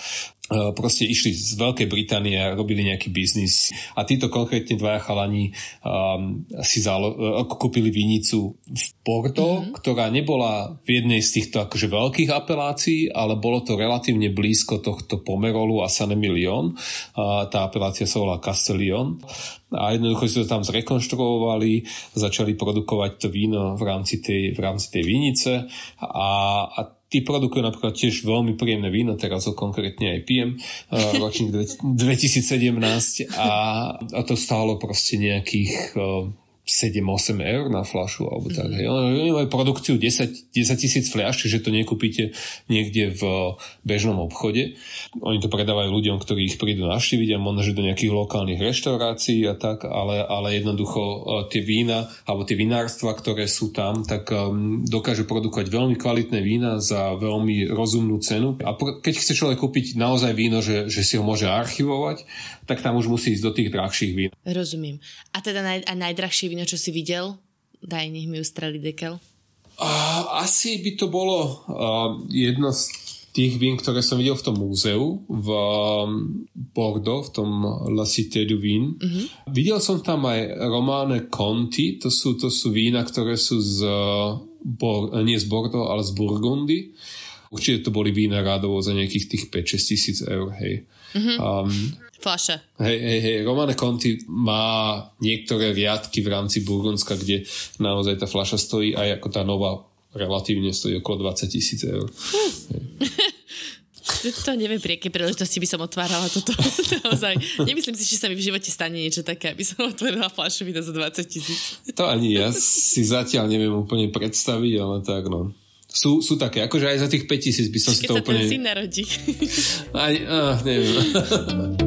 proste išli z Veľkej Británie a robili nejaký biznis. A títo konkrétne dvaja chalani um, si zalo, uh, kúpili vinicu v Porto, mm-hmm. ktorá nebola v jednej z týchto akože veľkých apelácií, ale bolo to relatívne blízko tohto Pomerolu a San Emilion. Uh, tá apelácia sa volá Castellion. A jednoducho si to tam zrekonštruovali, začali produkovať to víno v rámci tej, v rámci tej vinice a, a Tí produkujú napríklad tiež veľmi príjemné víno, teraz ho konkrétne aj pijem, uh, ročník 2017 a, a to stálo proste nejakých uh, 7-8 eur na flašu alebo tak. Mm. Oni majú produkciu 10, 10 tisíc fľaš, čiže to nekúpite niekde v bežnom obchode. Oni to predávajú ľuďom, ktorí ich prídu navštíviť a možno, do nejakých lokálnych reštaurácií a tak, ale, ale jednoducho e, tie vína alebo tie vinárstva, ktoré sú tam, tak um, dokážu produkovať veľmi kvalitné vína za veľmi rozumnú cenu. A keď chce človek kúpiť naozaj víno, že, že si ho môže archivovať, tak tam už musí ísť do tých drahších vín. Rozumiem. A teda naj, a najdrahšie víno, čo si videl? Daj, nech mi ustrali dekel. Uh, asi by to bolo uh, jedno z tých vín, ktoré som videl v tom múzeu v um, Bordeaux, v tom La Cité du Vin. Uh-huh. Videl som tam aj Romane Conti, to sú, to sú vína, ktoré sú z, Bor, nie z Bordeaux, ale z Burgundy. Určite to boli vína rádovo za nejakých tých 5-6 tisíc eur, hej. Uh-huh. Um, Flaše. Hej, hej, hej. Romane Conti má niektoré riadky v rámci Burgundska, kde naozaj tá fľaša stojí aj ako tá nová relatívne stojí okolo 20 tisíc eur. to neviem, pri akej príležitosti by som otvárala toto. Naozaj. Nemyslím si, že sa mi v živote stane niečo také, aby som otvorila fľašu vína za 20 tisíc. To ani ja si zatiaľ neviem úplne predstaviť, ale tak no. Sú, sú také, akože aj za tých 5 tisíc by som Keď si to úplne... Keď sa ten syn narodí. Aj, ah, neviem.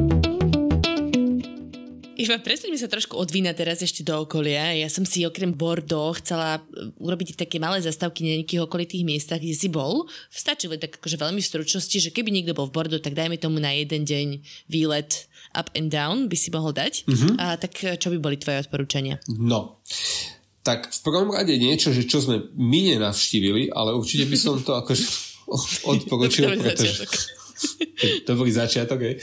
Iva, presuňme sa trošku od vína teraz ešte do okolia. Ja som si okrem Bordeaux chcela e, urobiť také malé zastavky na nejakých okolitých miestach, kde si bol. Stačilo tak akože veľmi v stručnosti, že keby niekto bol v Bordeaux, tak dajme tomu na jeden deň výlet up and down by si mohol dať. Mm-hmm. A tak e, čo by boli tvoje odporúčania? No, tak v prvom rade niečo, že čo sme my nenavštívili, ale určite by som to akože odporučil, pretože... Dobrý začiatok, hej.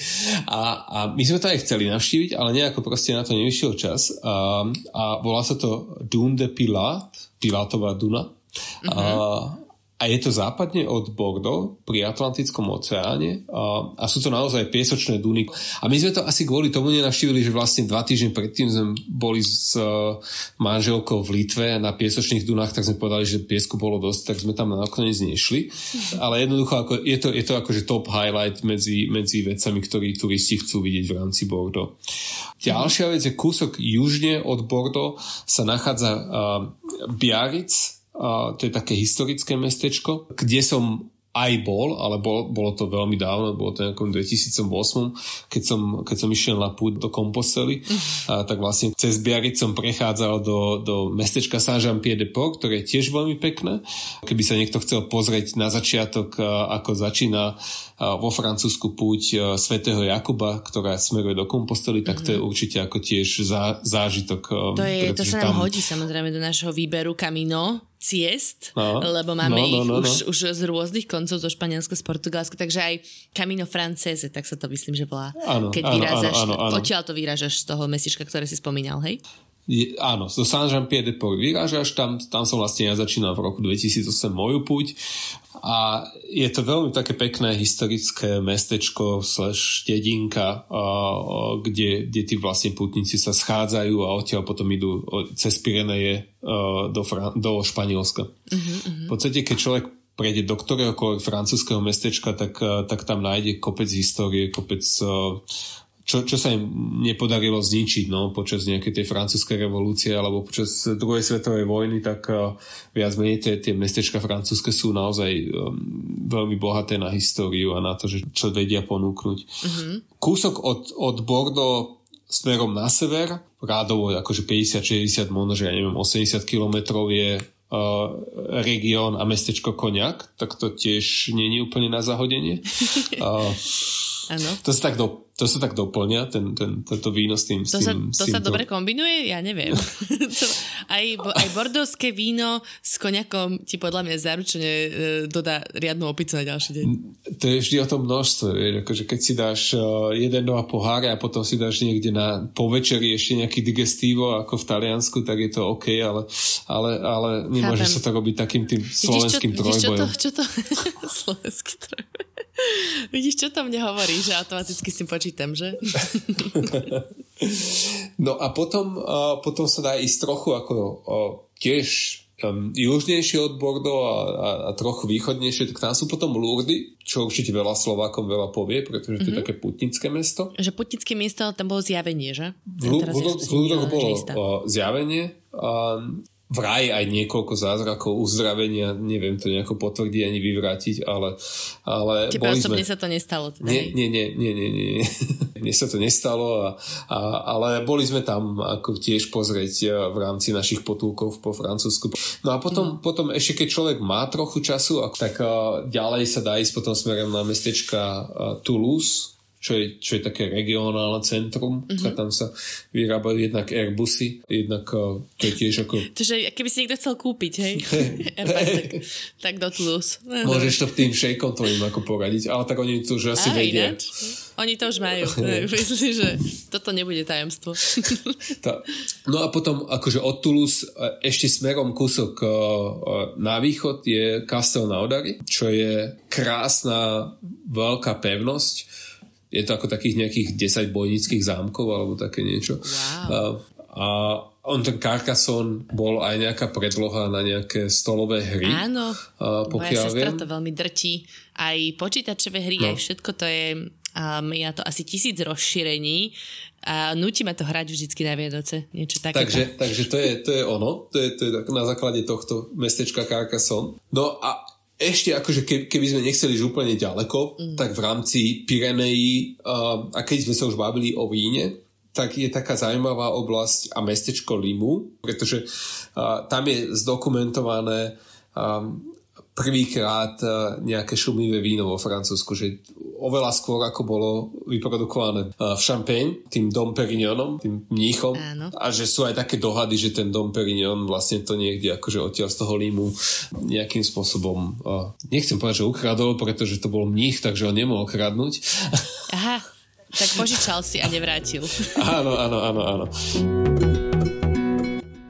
A, a my sme to aj chceli navštíviť, ale nejako proste na to nevyšiel čas. A, a volá sa to Dune de Pilat, Pilatová Duna. Uh-huh. A, a je to západne od Bordeaux pri Atlantickom oceáne a, sú to naozaj piesočné duny. A my sme to asi kvôli tomu nenavštívili, že vlastne dva týždne predtým sme boli s uh, manželkou v Litve na piesočných dunách, tak sme povedali, že piesku bolo dosť, tak sme tam nakoniec nešli. Ale jednoducho ako, je, to, je to akože top highlight medzi, medzi vecami, ktorí turisti chcú vidieť v rámci Bordeaux. Ďalšia vec je kúsok južne od Bordeaux sa nachádza uh, Biarritz, to je také historické mestečko, kde som aj bol, ale bol, bolo to veľmi dávno, bolo to nejakom 2008, keď som, keď som išiel na púd do Kompostely, a, tak vlastne cez Biarritz som prechádzal do, do mestečka Saint-Jean-Pied-de-Port, ktoré je tiež veľmi pekné. Keby sa niekto chcel pozrieť na začiatok, ako začína vo Francúzsku púť svätého Jakuba, ktorá smeruje do Kompostely, tak to je mhm. určite ako tiež zá, zážitok. To, je, to sa nám tam... hodí samozrejme do nášho výberu Camino, ciest, no, lebo máme no, no, ich no, no. Už, už z rôznych koncov zo Španielska, z Portugalska, takže aj Camino Francese, tak sa to myslím, že volá. Áno, Keď áno, vyrážaš, áno, áno, áno. odtiaľ to vyrážaš z toho mesička, ktoré si spomínal, hej? Je, áno, zo Saint-Jean-Pied-de-Port vyrážaš, tam, tam som vlastne ja začínal v roku 2008 moju púť a je to veľmi také pekné historické mestečko slash dedinka, kde, kde tí vlastne putníci sa schádzajú a odtiaľ potom idú cez Pireneje do, Fran- do Španielska. Uh-huh, uh-huh. V podstate, keď človek prejde do ktoréhokoľvek francúzského mestečka, tak, tak tam nájde kopec histórie, kopec čo, čo sa im nepodarilo zničiť no, počas nejakej tej francúzskej revolúcie alebo počas druhej svetovej vojny, tak uh, viac menej tie, tie mestečka francúzske sú naozaj um, veľmi bohaté na históriu a na to, že čo vedia ponúknuť. Mm-hmm. Kúsok od, od Bordeaux smerom na sever, rádovo akože 50-60, možno že ja neviem, 80 kilometrov je uh, región a mestečko Koniak, tak to tiež je úplne na zahodenie. Uh, Ano. To sa tak, do, to sa tak doplňa, ten, ten, tento víno s tým. To, s tým, sa, to sa dobre kombinuje? Ja neviem. to, aj, aj bordovské víno s koniakom ti podľa mňa zaručene e, dodá riadnu opicu na ďalší deň. To je vždy o tom množstve. Vieš, akože keď si dáš uh, jeden, dva poháre a potom si dáš niekde na povečeri ešte nejaký digestívo ako v Taliansku, tak je to OK, ale, ale, ale nemôže Chápem. sa to robiť takým tým slovenským vidíš, čo, trojbojom. Vidíš, čo to, čo to slovenský trojboj. Vidíš, čo to mne hovorí, že automaticky s tým počítam, že? no a potom, potom sa dá ísť trochu ako tiež um, južnejšie od Bordeaux a, a, a trochu východnejšie, tak tam sú potom Lourdes, čo určite veľa Slovákom veľa povie, pretože to mm-hmm. je mhm. také putnické mesto. Že putnické miesto, tam bolo zjavenie, že? V, v, v Lourdes bolo uh, zjavenie. Um, vraj aj niekoľko zázrakov uzdravenia, neviem to nejako potvrdiť ani vyvrátiť, ale, ale Tebe osobne sme... sa to nestalo? Teda, nie, nie, nie, nie, nie, nie. Mne sa to nestalo, a, a, ale boli sme tam ako tiež pozrieť e, v rámci našich potulkov po Francúzsku. No a potom, no. potom ešte keď človek má trochu času, tak uh, ďalej sa dá ísť potom smerom na mestečka uh, Toulouse, čo je, čo je také regionálne centrum. Mm-hmm. Tam sa vyrábajú jednak Airbusy, jednak eh, to je tiež ako... Takže keby si niekto chcel kúpiť, hej? Airbus, tak, tak do Toulouse. Môžeš to tým šejkom tvojim ako poradiť, ale tak oni to už asi Aj, vedia. Ináč. Oni to už majú. Myslím, že toto nebude tajomstvo. No a potom akože od Toulouse eh, ešte smerom kúsok eh, na východ je Castel Naudary, čo je krásna veľká pevnosť, je to ako takých nejakých 10 bojnických zámkov alebo také niečo. Wow. A, a on ten Carcassonne bol aj nejaká predloha na nejaké stolové hry. Áno, a pokiaľ moja sestra viem. to veľmi drtí. Aj počítačové hry, no. aj všetko to je, um, ja to asi tisíc rozšírení a nutí ma to hrať vždycky na Vianoce. Niečo také. Takže, takže to, je, to je ono, to je, to je na základe tohto mestečka Carcassonne. No a ešte akože keby sme nechceli ísť úplne ďaleko, mm. tak v rámci Pirenejí, uh, a keď sme sa už bavili o víne, tak je taká zaujímavá oblasť a mestečko Limu, pretože uh, tam je zdokumentované um, prvýkrát uh, nejaké šumivé víno vo Francúzsku, že oveľa skôr ako bolo vyprodukované uh, v Champagne, tým Dom Perignonom, tým mníchom. Áno. A že sú aj také dohady, že ten Dom Perignon vlastne to niekde akože odtiaľ z toho Limu nejakým spôsobom, uh, nechcem povedať, že ukradol, pretože to bol mních, takže ho nemohol kradnúť. Aha. Tak požičal si a nevrátil. áno, áno, áno, áno.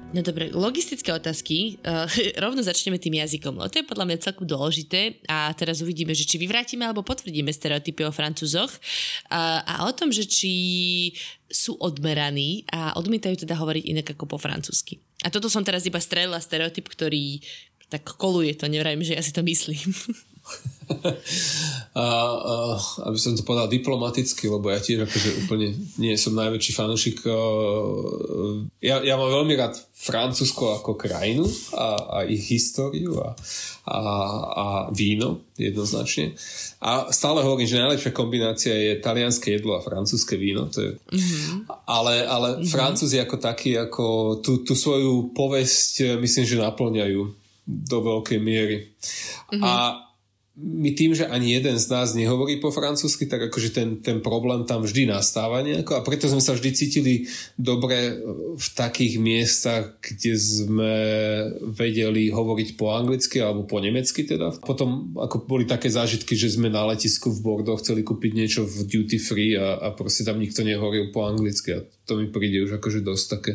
No dobre, logistické otázky. Uh, rovno začneme tým jazykom. No, to je podľa mňa celkom dôležité a teraz uvidíme, že či vyvrátime alebo potvrdíme stereotypy o Francúzoch uh, a o tom, že či sú odmeraní a odmietajú teda hovoriť inak ako po francúzsky. A toto som teraz iba strelila stereotyp, ktorý tak koluje to, nevrajím, že ja si to myslím. a, a, aby som to povedal diplomaticky, lebo ja tiež akože úplne nie som najväčší fanúšik. Ja, ja mám veľmi rád Francúzsko ako krajinu a, a ich históriu a, a, a víno jednoznačne. A stále hovorím, že najlepšia kombinácia je talianské jedlo a francúzske víno. To je, mm-hmm. Ale, ale mm-hmm. Francúzi ako takí, ako tú, tú svoju povesť myslím, že naplňajú do veľkej miery. Mm-hmm. A my tým, že ani jeden z nás nehovorí po francúzsky, tak akože ten, ten problém tam vždy nastáva nejako a preto sme sa vždy cítili dobre v takých miestach, kde sme vedeli hovoriť po anglicky alebo po nemecky teda. Potom ako boli také zážitky, že sme na letisku v Bordeaux chceli kúpiť niečo v duty free a, a proste tam nikto nehovoril po anglicky a to mi príde už akože dosť také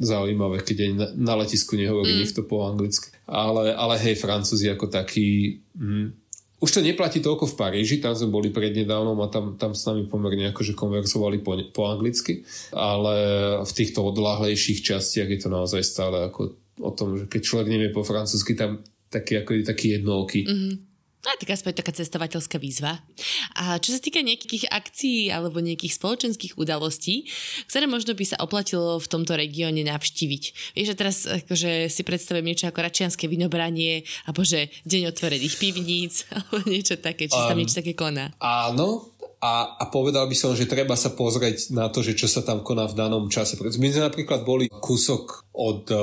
zaujímavé, keď aj na, na letisku nehovorí mm. nikto po anglicky. Ale, ale hej, Francúzi ako taký... Mm, už to neplatí toľko v Paríži, tam sme boli prednedávnom a tam, tam s nami pomerne akože konverzovali po, po anglicky, ale v týchto odláhlejších častiach je to naozaj stále ako o tom, že keď človek nevie po francúzsky, tam taký, ako, taký jednooký. Mm-hmm. No tak aspoň taká cestovateľská výzva. A čo sa týka nejakých akcií alebo nejakých spoločenských udalostí, ktoré možno by sa oplatilo v tomto regióne navštíviť. Vieš, že teraz akože si predstavujem niečo ako račianské vinobranie, alebo že deň otvorených pivníc, alebo niečo také, či um, tam niečo také koná. Áno, a, a povedal by som, že treba sa pozrieť na to, že čo sa tam koná v danom čase. My sme napríklad boli kúsok od uh,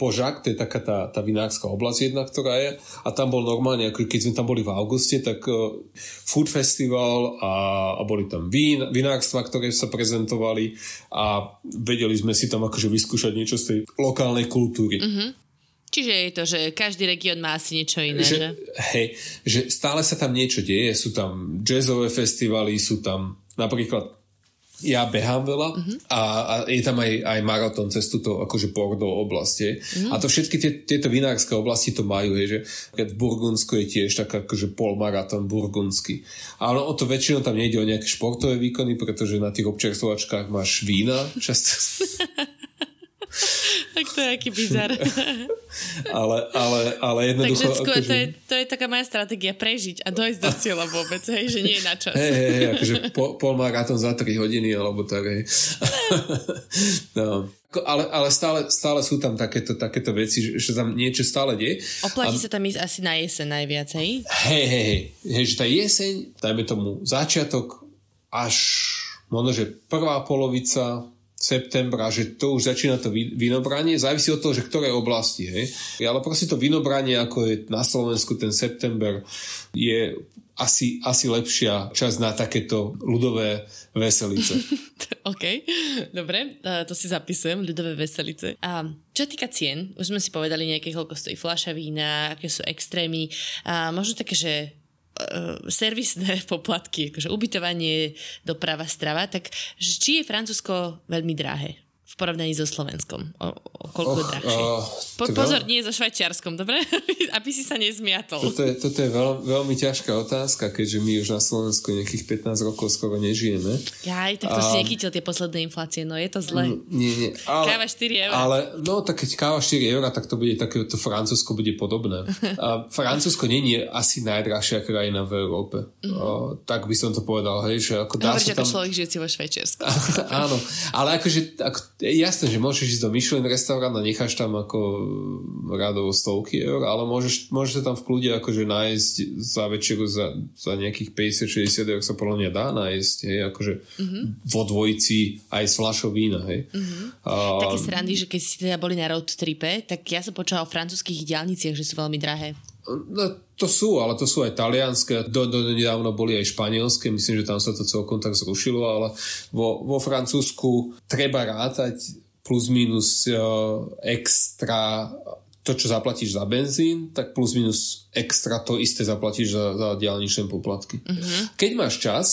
Požak, to je taká tá, tá vinárska oblasť jedna, ktorá je, a tam bol normálne, ako keď sme tam boli v auguste, tak uh, food festival a, a boli tam vín, vinárstva, ktoré sa prezentovali a vedeli sme si tam akože vyskúšať niečo z tej lokálnej kultúry. Mm-hmm. Čiže je to, že každý región má asi niečo iné, že, že? Hej, že stále sa tam niečo deje, sú tam jazzové festivaly, sú tam napríklad ja behám veľa uh-huh. a, a je tam aj, aj maratón cez túto akože Bordeaux oblasti. Uh-huh. A to všetky tie, tieto vinárske oblasti to majú, je, že v Burgundsku je tiež tak akože polmaratón burgundský. Ale o to väčšinou tam nejde o nejaké športové výkony, pretože na tých občerstvovačkách máš vína často. tak to je aký bizar. ale, ale, ale jednoducho... Takže akože... to, je, to je taká moja stratégia, prežiť a dojsť do cieľa vôbec, hej, že nie je na čas. Hej, hej, hej, akože po, polmaratón za 3 hodiny, alebo tak, hej. no. Ale, ale stále, stále sú tam takéto, takéto veci, že, že tam niečo stále deje. Oplatí a... sa tam ísť asi na jeseň najviac, hej? Hej, hej, hej. Hej, že tá jeseň, dajme tomu začiatok až možno, že prvá polovica septembra, že to už začína to vinobranie, závisí od toho, že ktoré oblasti, hej. Ale proste to vinobranie, ako je na Slovensku ten september, je asi, asi lepšia čas na takéto ľudové veselice. OK, dobre, to si zapisujem, ľudové veselice. A čo týka cien, už sme si povedali nejaké, koľko stojí fľaša vína, aké sú extrémy, a možno také, že servisné poplatky, akože ubytovanie, doprava, strava, tak či je Francúzsko veľmi drahé? V porovnaní so Slovenskom? O, o koľko oh, drahšie? Uh, po, pozor, veľ... nie so Švajčiarskom, dobre? Aby si sa nezmiatol. Toto je, toto je veľ, veľmi ťažká otázka, keďže my už na Slovensku nejakých 15 rokov skoro nežijeme. Jaj, tak to a... si nechytil tie posledné inflácie, no je to zle. Mm, nie, nie. Ale, káva 4 eur. Ale, no tak keď káva 4 eur, tak to bude také, to Francúzsko bude podobné. A Francúzsko nie je asi najdrahšia krajina v Európe. Mm-hmm. O, tak by som to povedal, hej, že ako dá Hovoríš, sa tam... človek žijúci vo Švajčiarsku. Áno, ale akože ako jasné, že môžeš ísť do Michelin restaurant a necháš tam ako radovo stovky eur, ale môžeš, môžeš sa tam v kľude akože nájsť za večeru za, za nejakých 50-60 eur sa podľa mňa dá nájsť, hej, akože mm-hmm. vo dvojici aj s fľašou vína, hej. Mm-hmm. A... Také srandy, že keď si teda boli na road tripe, tak ja som počula o francúzských diálniciach, že sú veľmi drahé. No, to sú, ale to sú aj talianské, do, do, do nedávno boli aj španielské, myslím, že tam sa to celkom tak zrušilo, ale vo, vo Francúzsku treba rátať plus minus uh, extra to, čo zaplatíš za benzín, tak plus minus extra to isté zaplatíš za, za diálničné poplatky. Uh-huh. Keď máš čas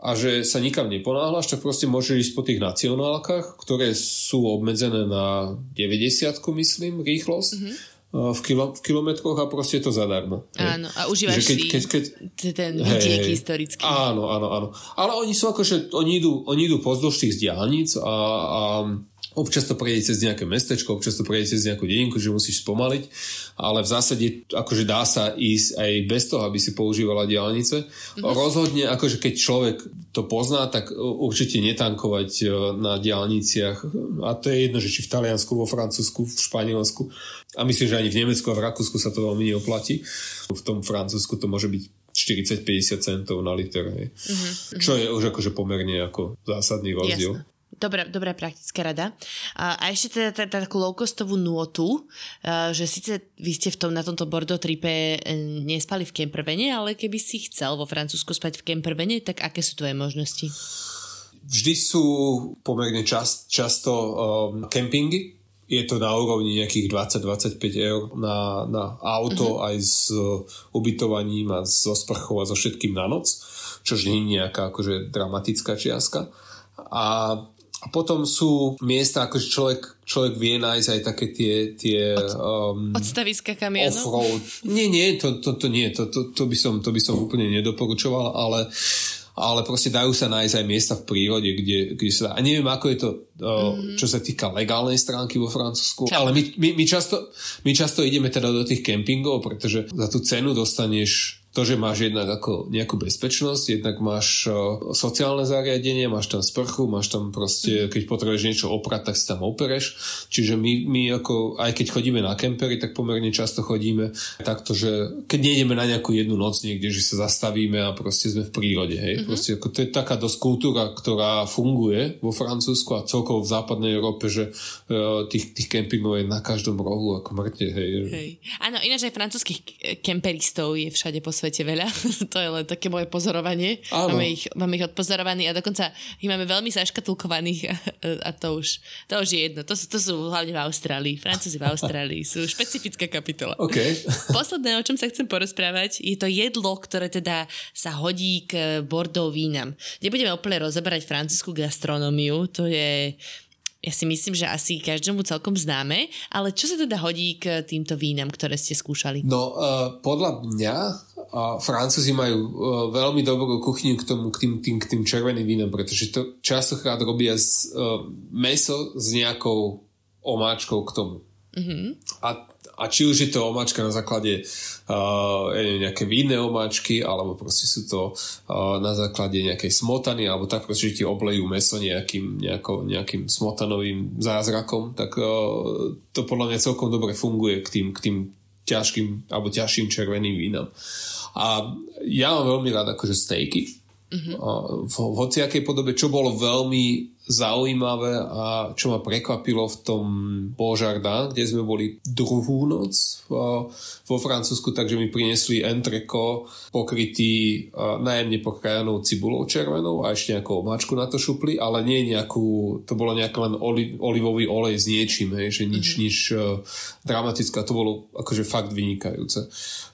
a že sa nikam neponáhľaš, tak proste môžeš ísť po tých nacionálkach, ktoré sú obmedzené na 90 myslím, rýchlosť. Uh-huh v, kilo, v kilometroch a proste je to zadarmo. Áno, a užívaš keď, si keď, keď, ten vidiek hej, historický. Áno, áno, áno. Ale oni sú akože, oni idú, oni idú pozdĺž tých diálnic a, a Občas to prejde cez nejaké mestečko, občas to prejde cez nejakú dedinku, že musíš spomaliť, ale v zásade akože dá sa ísť aj bez toho, aby si používala diálnice. Mm-hmm. Rozhodne, akože keď človek to pozná, tak určite netankovať e, na diálniciach. A to je jedno, že či v Taliansku, vo Francúzsku, v Španielsku. A myslím, že ani v Nemecku a v Rakúsku sa to veľmi neoplatí. V tom Francúzsku to môže byť 40-50 centov na liter. Hej. Mm-hmm. Čo je už akože pomerne ako zásadný rozdiel. Jasne. Dobrá, dobrá praktická rada. A, a ešte teda tá, tá, takú low-costovú nôtu, a, že síce vy ste v tom, na tomto Bordeaux tripe e, nespali v kempervene, ale keby si chcel vo Francúzsku spať v kempervene, tak aké sú tvoje možnosti? Vždy sú pomerne čas, často um, kempingy. Je to na úrovni nejakých 20-25 eur na, na auto uh-huh. aj s uh, ubytovaním a so sprchou a so všetkým na noc, čož nie je nejaká akože dramatická čiastka. A a potom sú miesta, akože človek, človek vie nájsť aj také tie... tie Od, um, odstaviska kamionov? Offroad. Nie, nie, to, to, to nie, to, to, to, by som, to by som úplne nedoporučoval, ale ale proste dajú sa nájsť aj miesta v prírode, kde, kde sa dá. A neviem, ako je to, mm. čo sa týka legálnej stránky vo Francúzsku, ale my, my, my, často, my často ideme teda do tých kempingov, pretože za tú cenu dostaneš to, že máš jednak ako nejakú bezpečnosť, jednak máš uh, sociálne zariadenie, máš tam sprchu, máš tam proste, mhm. keď potrebuješ niečo oprať, tak si tam opereš. Čiže my, my ako, aj keď chodíme na kempery, tak pomerne často chodíme takto, že keď nejdeme na nejakú jednu noc niekde, že sa zastavíme a proste sme v prírode. Hej? Mm-hmm. Proste ako, to je taká dosť kultúra, ktorá funguje vo Francúzsku a celkovo v západnej Európe, že uh, tých, tých kempingov je na každom rohu ako mŕte. Hej. hej. Áno, ináč aj francúzskych kemperistov je všade po svete veľa. to je len také moje pozorovanie. Máme ich, máme ich odpozorovaní a dokonca ich máme veľmi zaškatulkovaných a, a to, už, to už je jedno. To sú, to sú hlavne v Austrálii. Francúzi v Austrálii sú špecifická kapitola. Okay. Posledné, o čom sa chcem porozprávať, je to jedlo, ktoré teda sa hodí k vínam. Nebudeme úplne rozoberať francúzsku gastronómiu, to je ja si myslím, že asi každému celkom známe, ale čo sa teda hodí k týmto vínam, ktoré ste skúšali? No, uh, podľa mňa uh, Francúzi majú uh, veľmi dobrú kuchyňu k tomu, k tým, tým, k tým červeným vínam, pretože to častokrát robia z, uh, meso s nejakou omáčkou k tomu. Mm-hmm. A a či už je to omáčka na základe uh, nejaké vinné omáčky, alebo proste sú to uh, na základe nejakej smotany, alebo tak proste, že ti oblejú meso nejakým, nejako, nejakým smotanovým zázrakom, tak uh, to podľa mňa celkom dobre funguje k tým, k tým ťažkým alebo ťažším červeným vínam. A ja mám veľmi rád akože stejky, mm-hmm. v, v hociakej podobe, čo bolo veľmi zaujímavé a čo ma prekvapilo v tom Božardin, kde sme boli druhú noc vo Francúzsku, takže mi priniesli entreko pokrytý najemne pokrajanou cibulou červenou a ešte nejakú omáčku na to šupli, ale nie nejakú, to bolo nejaký len oli, olivový olej s niečím, hej, že nič, mm-hmm. nič uh, dramatické, to bolo akože fakt vynikajúce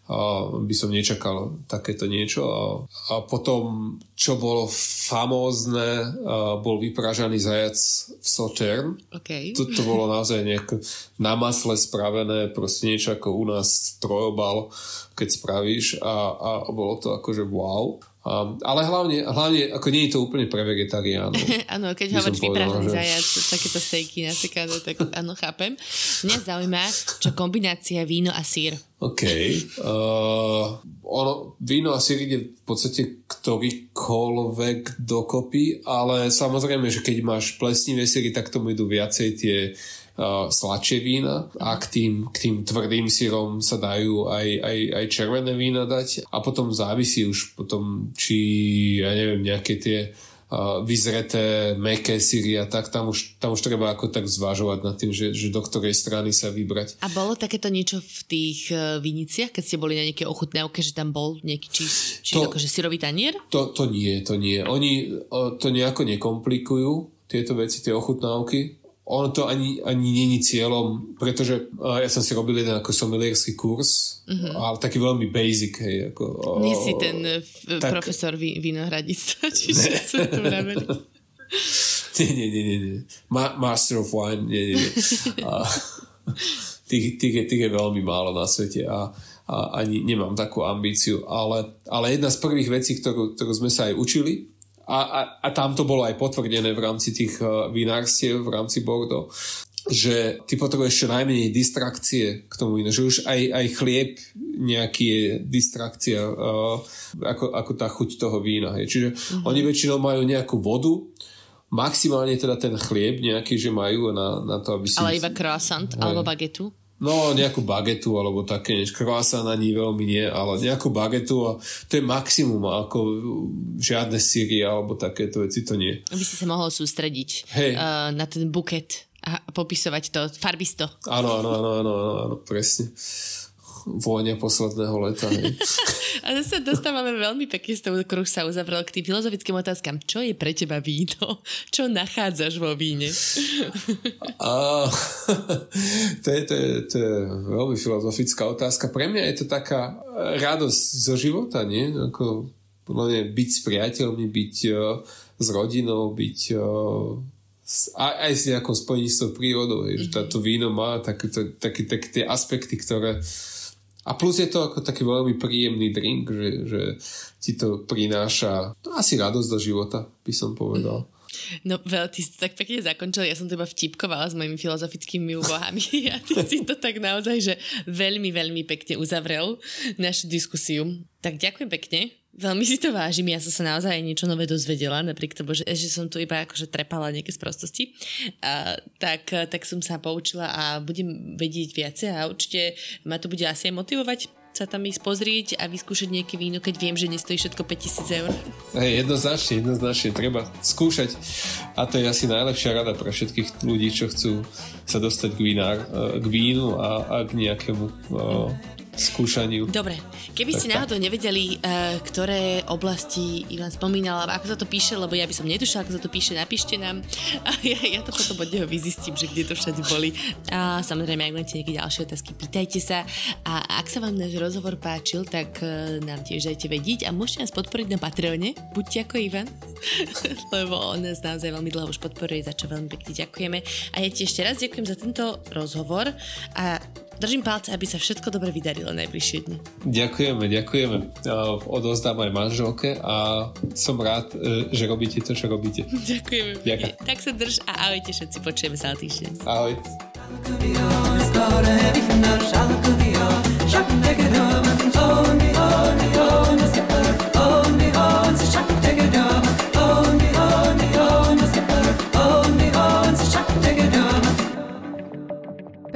a by som nečakal takéto niečo. A, a potom, čo bolo famózne, bol vypražaný zajac v Sauternes. Okay. To, to bolo naozaj nejako na masle spravené, proste niečo ako u nás trojobal, keď spravíš a, a bolo to akože wow. Um, ale hlavne, hlavne, ako nie je to úplne pre vegetariánov. áno, keď hovoríš vypražený že... zajac, takéto stejky nasekané, tak áno, chápem. Mňa zaujíma, čo kombinácia víno a sír. OK. Uh, ono, víno asi ide v podstate ktorýkoľvek dokopy, ale samozrejme, že keď máš plesnivé síry, tak tomu idú viacej tie uh, sladšie vína a k tým, k tým tvrdým sírom sa dajú aj, aj, aj červené vína dať a potom závisí už potom, či ja neviem, nejaké tie vyzreté, meké syry a tak, tam už, tam už treba ako tak zvažovať nad tým, že, že do ktorej strany sa vybrať. A bolo takéto niečo v tých uh, viniciach, keď ste boli na nejaké ochutnávke, že tam bol nejaký či, či to, akože syrový tanier? To, to nie, to nie. Oni uh, to nejako nekomplikujú, tieto veci, tie ochutnávky ono to ani, ani není cieľom, pretože uh, ja som si robil jeden ako somelierský kurz, uh-huh. ale taký veľmi basic, hej. Ako, uh, Nie si ten uh, tak... profesor vy, vinohradictva, čiže sa tu nie, nie, nie, nie, nie. Ma- Master of Wine, nie, nie, nie. Uh, tých, tých, tých je veľmi málo na svete a, a ani nemám takú ambíciu, ale, ale jedna z prvých vecí, ktorú, ktorú sme sa aj učili, a, a, a tam to bolo aj potvrdené v rámci tých uh, vinárstiev, v rámci Bordeaux, že ty potrebuješ čo najmenej distrakcie k tomu vínu, že už aj, aj chlieb nejaký je distrakcia uh, ako, ako tá chuť toho vína. Hej. Čiže mm-hmm. oni väčšinou majú nejakú vodu, maximálne teda ten chlieb nejaký, že majú na, na to, aby si... Ale iba croissant hej. alebo bagetu? No, nejakú bagetu alebo také, než croissant ani veľmi nie, ale nejakú bagetu a to je maximum, ako žiadne síry alebo takéto veci to nie. Aby si sa mohol sústrediť hey. uh, na ten buket a popisovať to farbisto. Áno, áno, áno, áno, áno, áno presne vôňa posledného leta. a zase dostávame veľmi pekne z toho kruh sa uzavrel k tým filozofickým otázkam. Čo je pre teba víno? Čo nachádzaš vo víne? a, to, je, to, je, to je veľmi filozofická otázka. Pre mňa je to taká radosť zo života, nie? Ako, byť s priateľmi, byť uh, s rodinou, byť uh, aj, aj s nejakou spojení s tou prírodou, mm-hmm. že táto víno má také, také, také tie aspekty, ktoré a plus je to ako taký veľmi príjemný drink, že, že ti to prináša no, asi radosť do života, by som povedal. No, veľ, ty si to tak pekne zakončil, ja som teba vtipkovala s mojimi filozofickými úvahami a ty si to tak naozaj, že veľmi, veľmi pekne uzavrel našu diskusiu. Tak ďakujem pekne Veľmi si to vážim, ja som sa naozaj niečo nové dozvedela, napriek tomu, že, že som tu iba akože trepala nejaké sprostosti, a, tak, tak som sa poučila a budem vedieť viacej a určite ma to bude asi aj motivovať sa tam ísť pozrieť a vyskúšať nejaké víno, keď viem, že nestojí všetko 5000 eur. Hej, jednoznačne, jednoznačne, treba skúšať. A to je asi najlepšia rada pre všetkých ľudí, čo chcú sa dostať k, vínár, k vínu a, a k nejakému skúšaniu. Dobre, keby tak, ste náhodou nevedeli, uh, ktoré oblasti Ivan spomínal, alebo ako sa to píše, lebo ja by som netušila, ako sa to píše, napíšte nám a ja, ja to potom od neho vyzistím, že kde to všade boli. A samozrejme, ak máte nejaké ďalšie otázky, pýtajte sa a ak sa vám náš rozhovor páčil, tak uh, nám tiež dajte vedieť a môžete nás podporiť na Patreone, buďte ako Ivan, lebo on nás naozaj veľmi dlho už podporuje, za čo veľmi pekne ďakujeme. A ja ti ešte raz ďakujem za tento rozhovor a Držím palce, aby sa všetko dobre vydarilo najbližšie dni. Ďakujeme, ďakujeme. Odozdám aj manželke a som rád, e, že robíte to, čo robíte. Ďakujeme. Ďakujem. Tak sa drž a ahojte všetci, počujeme sa o týždeň. Ahoj.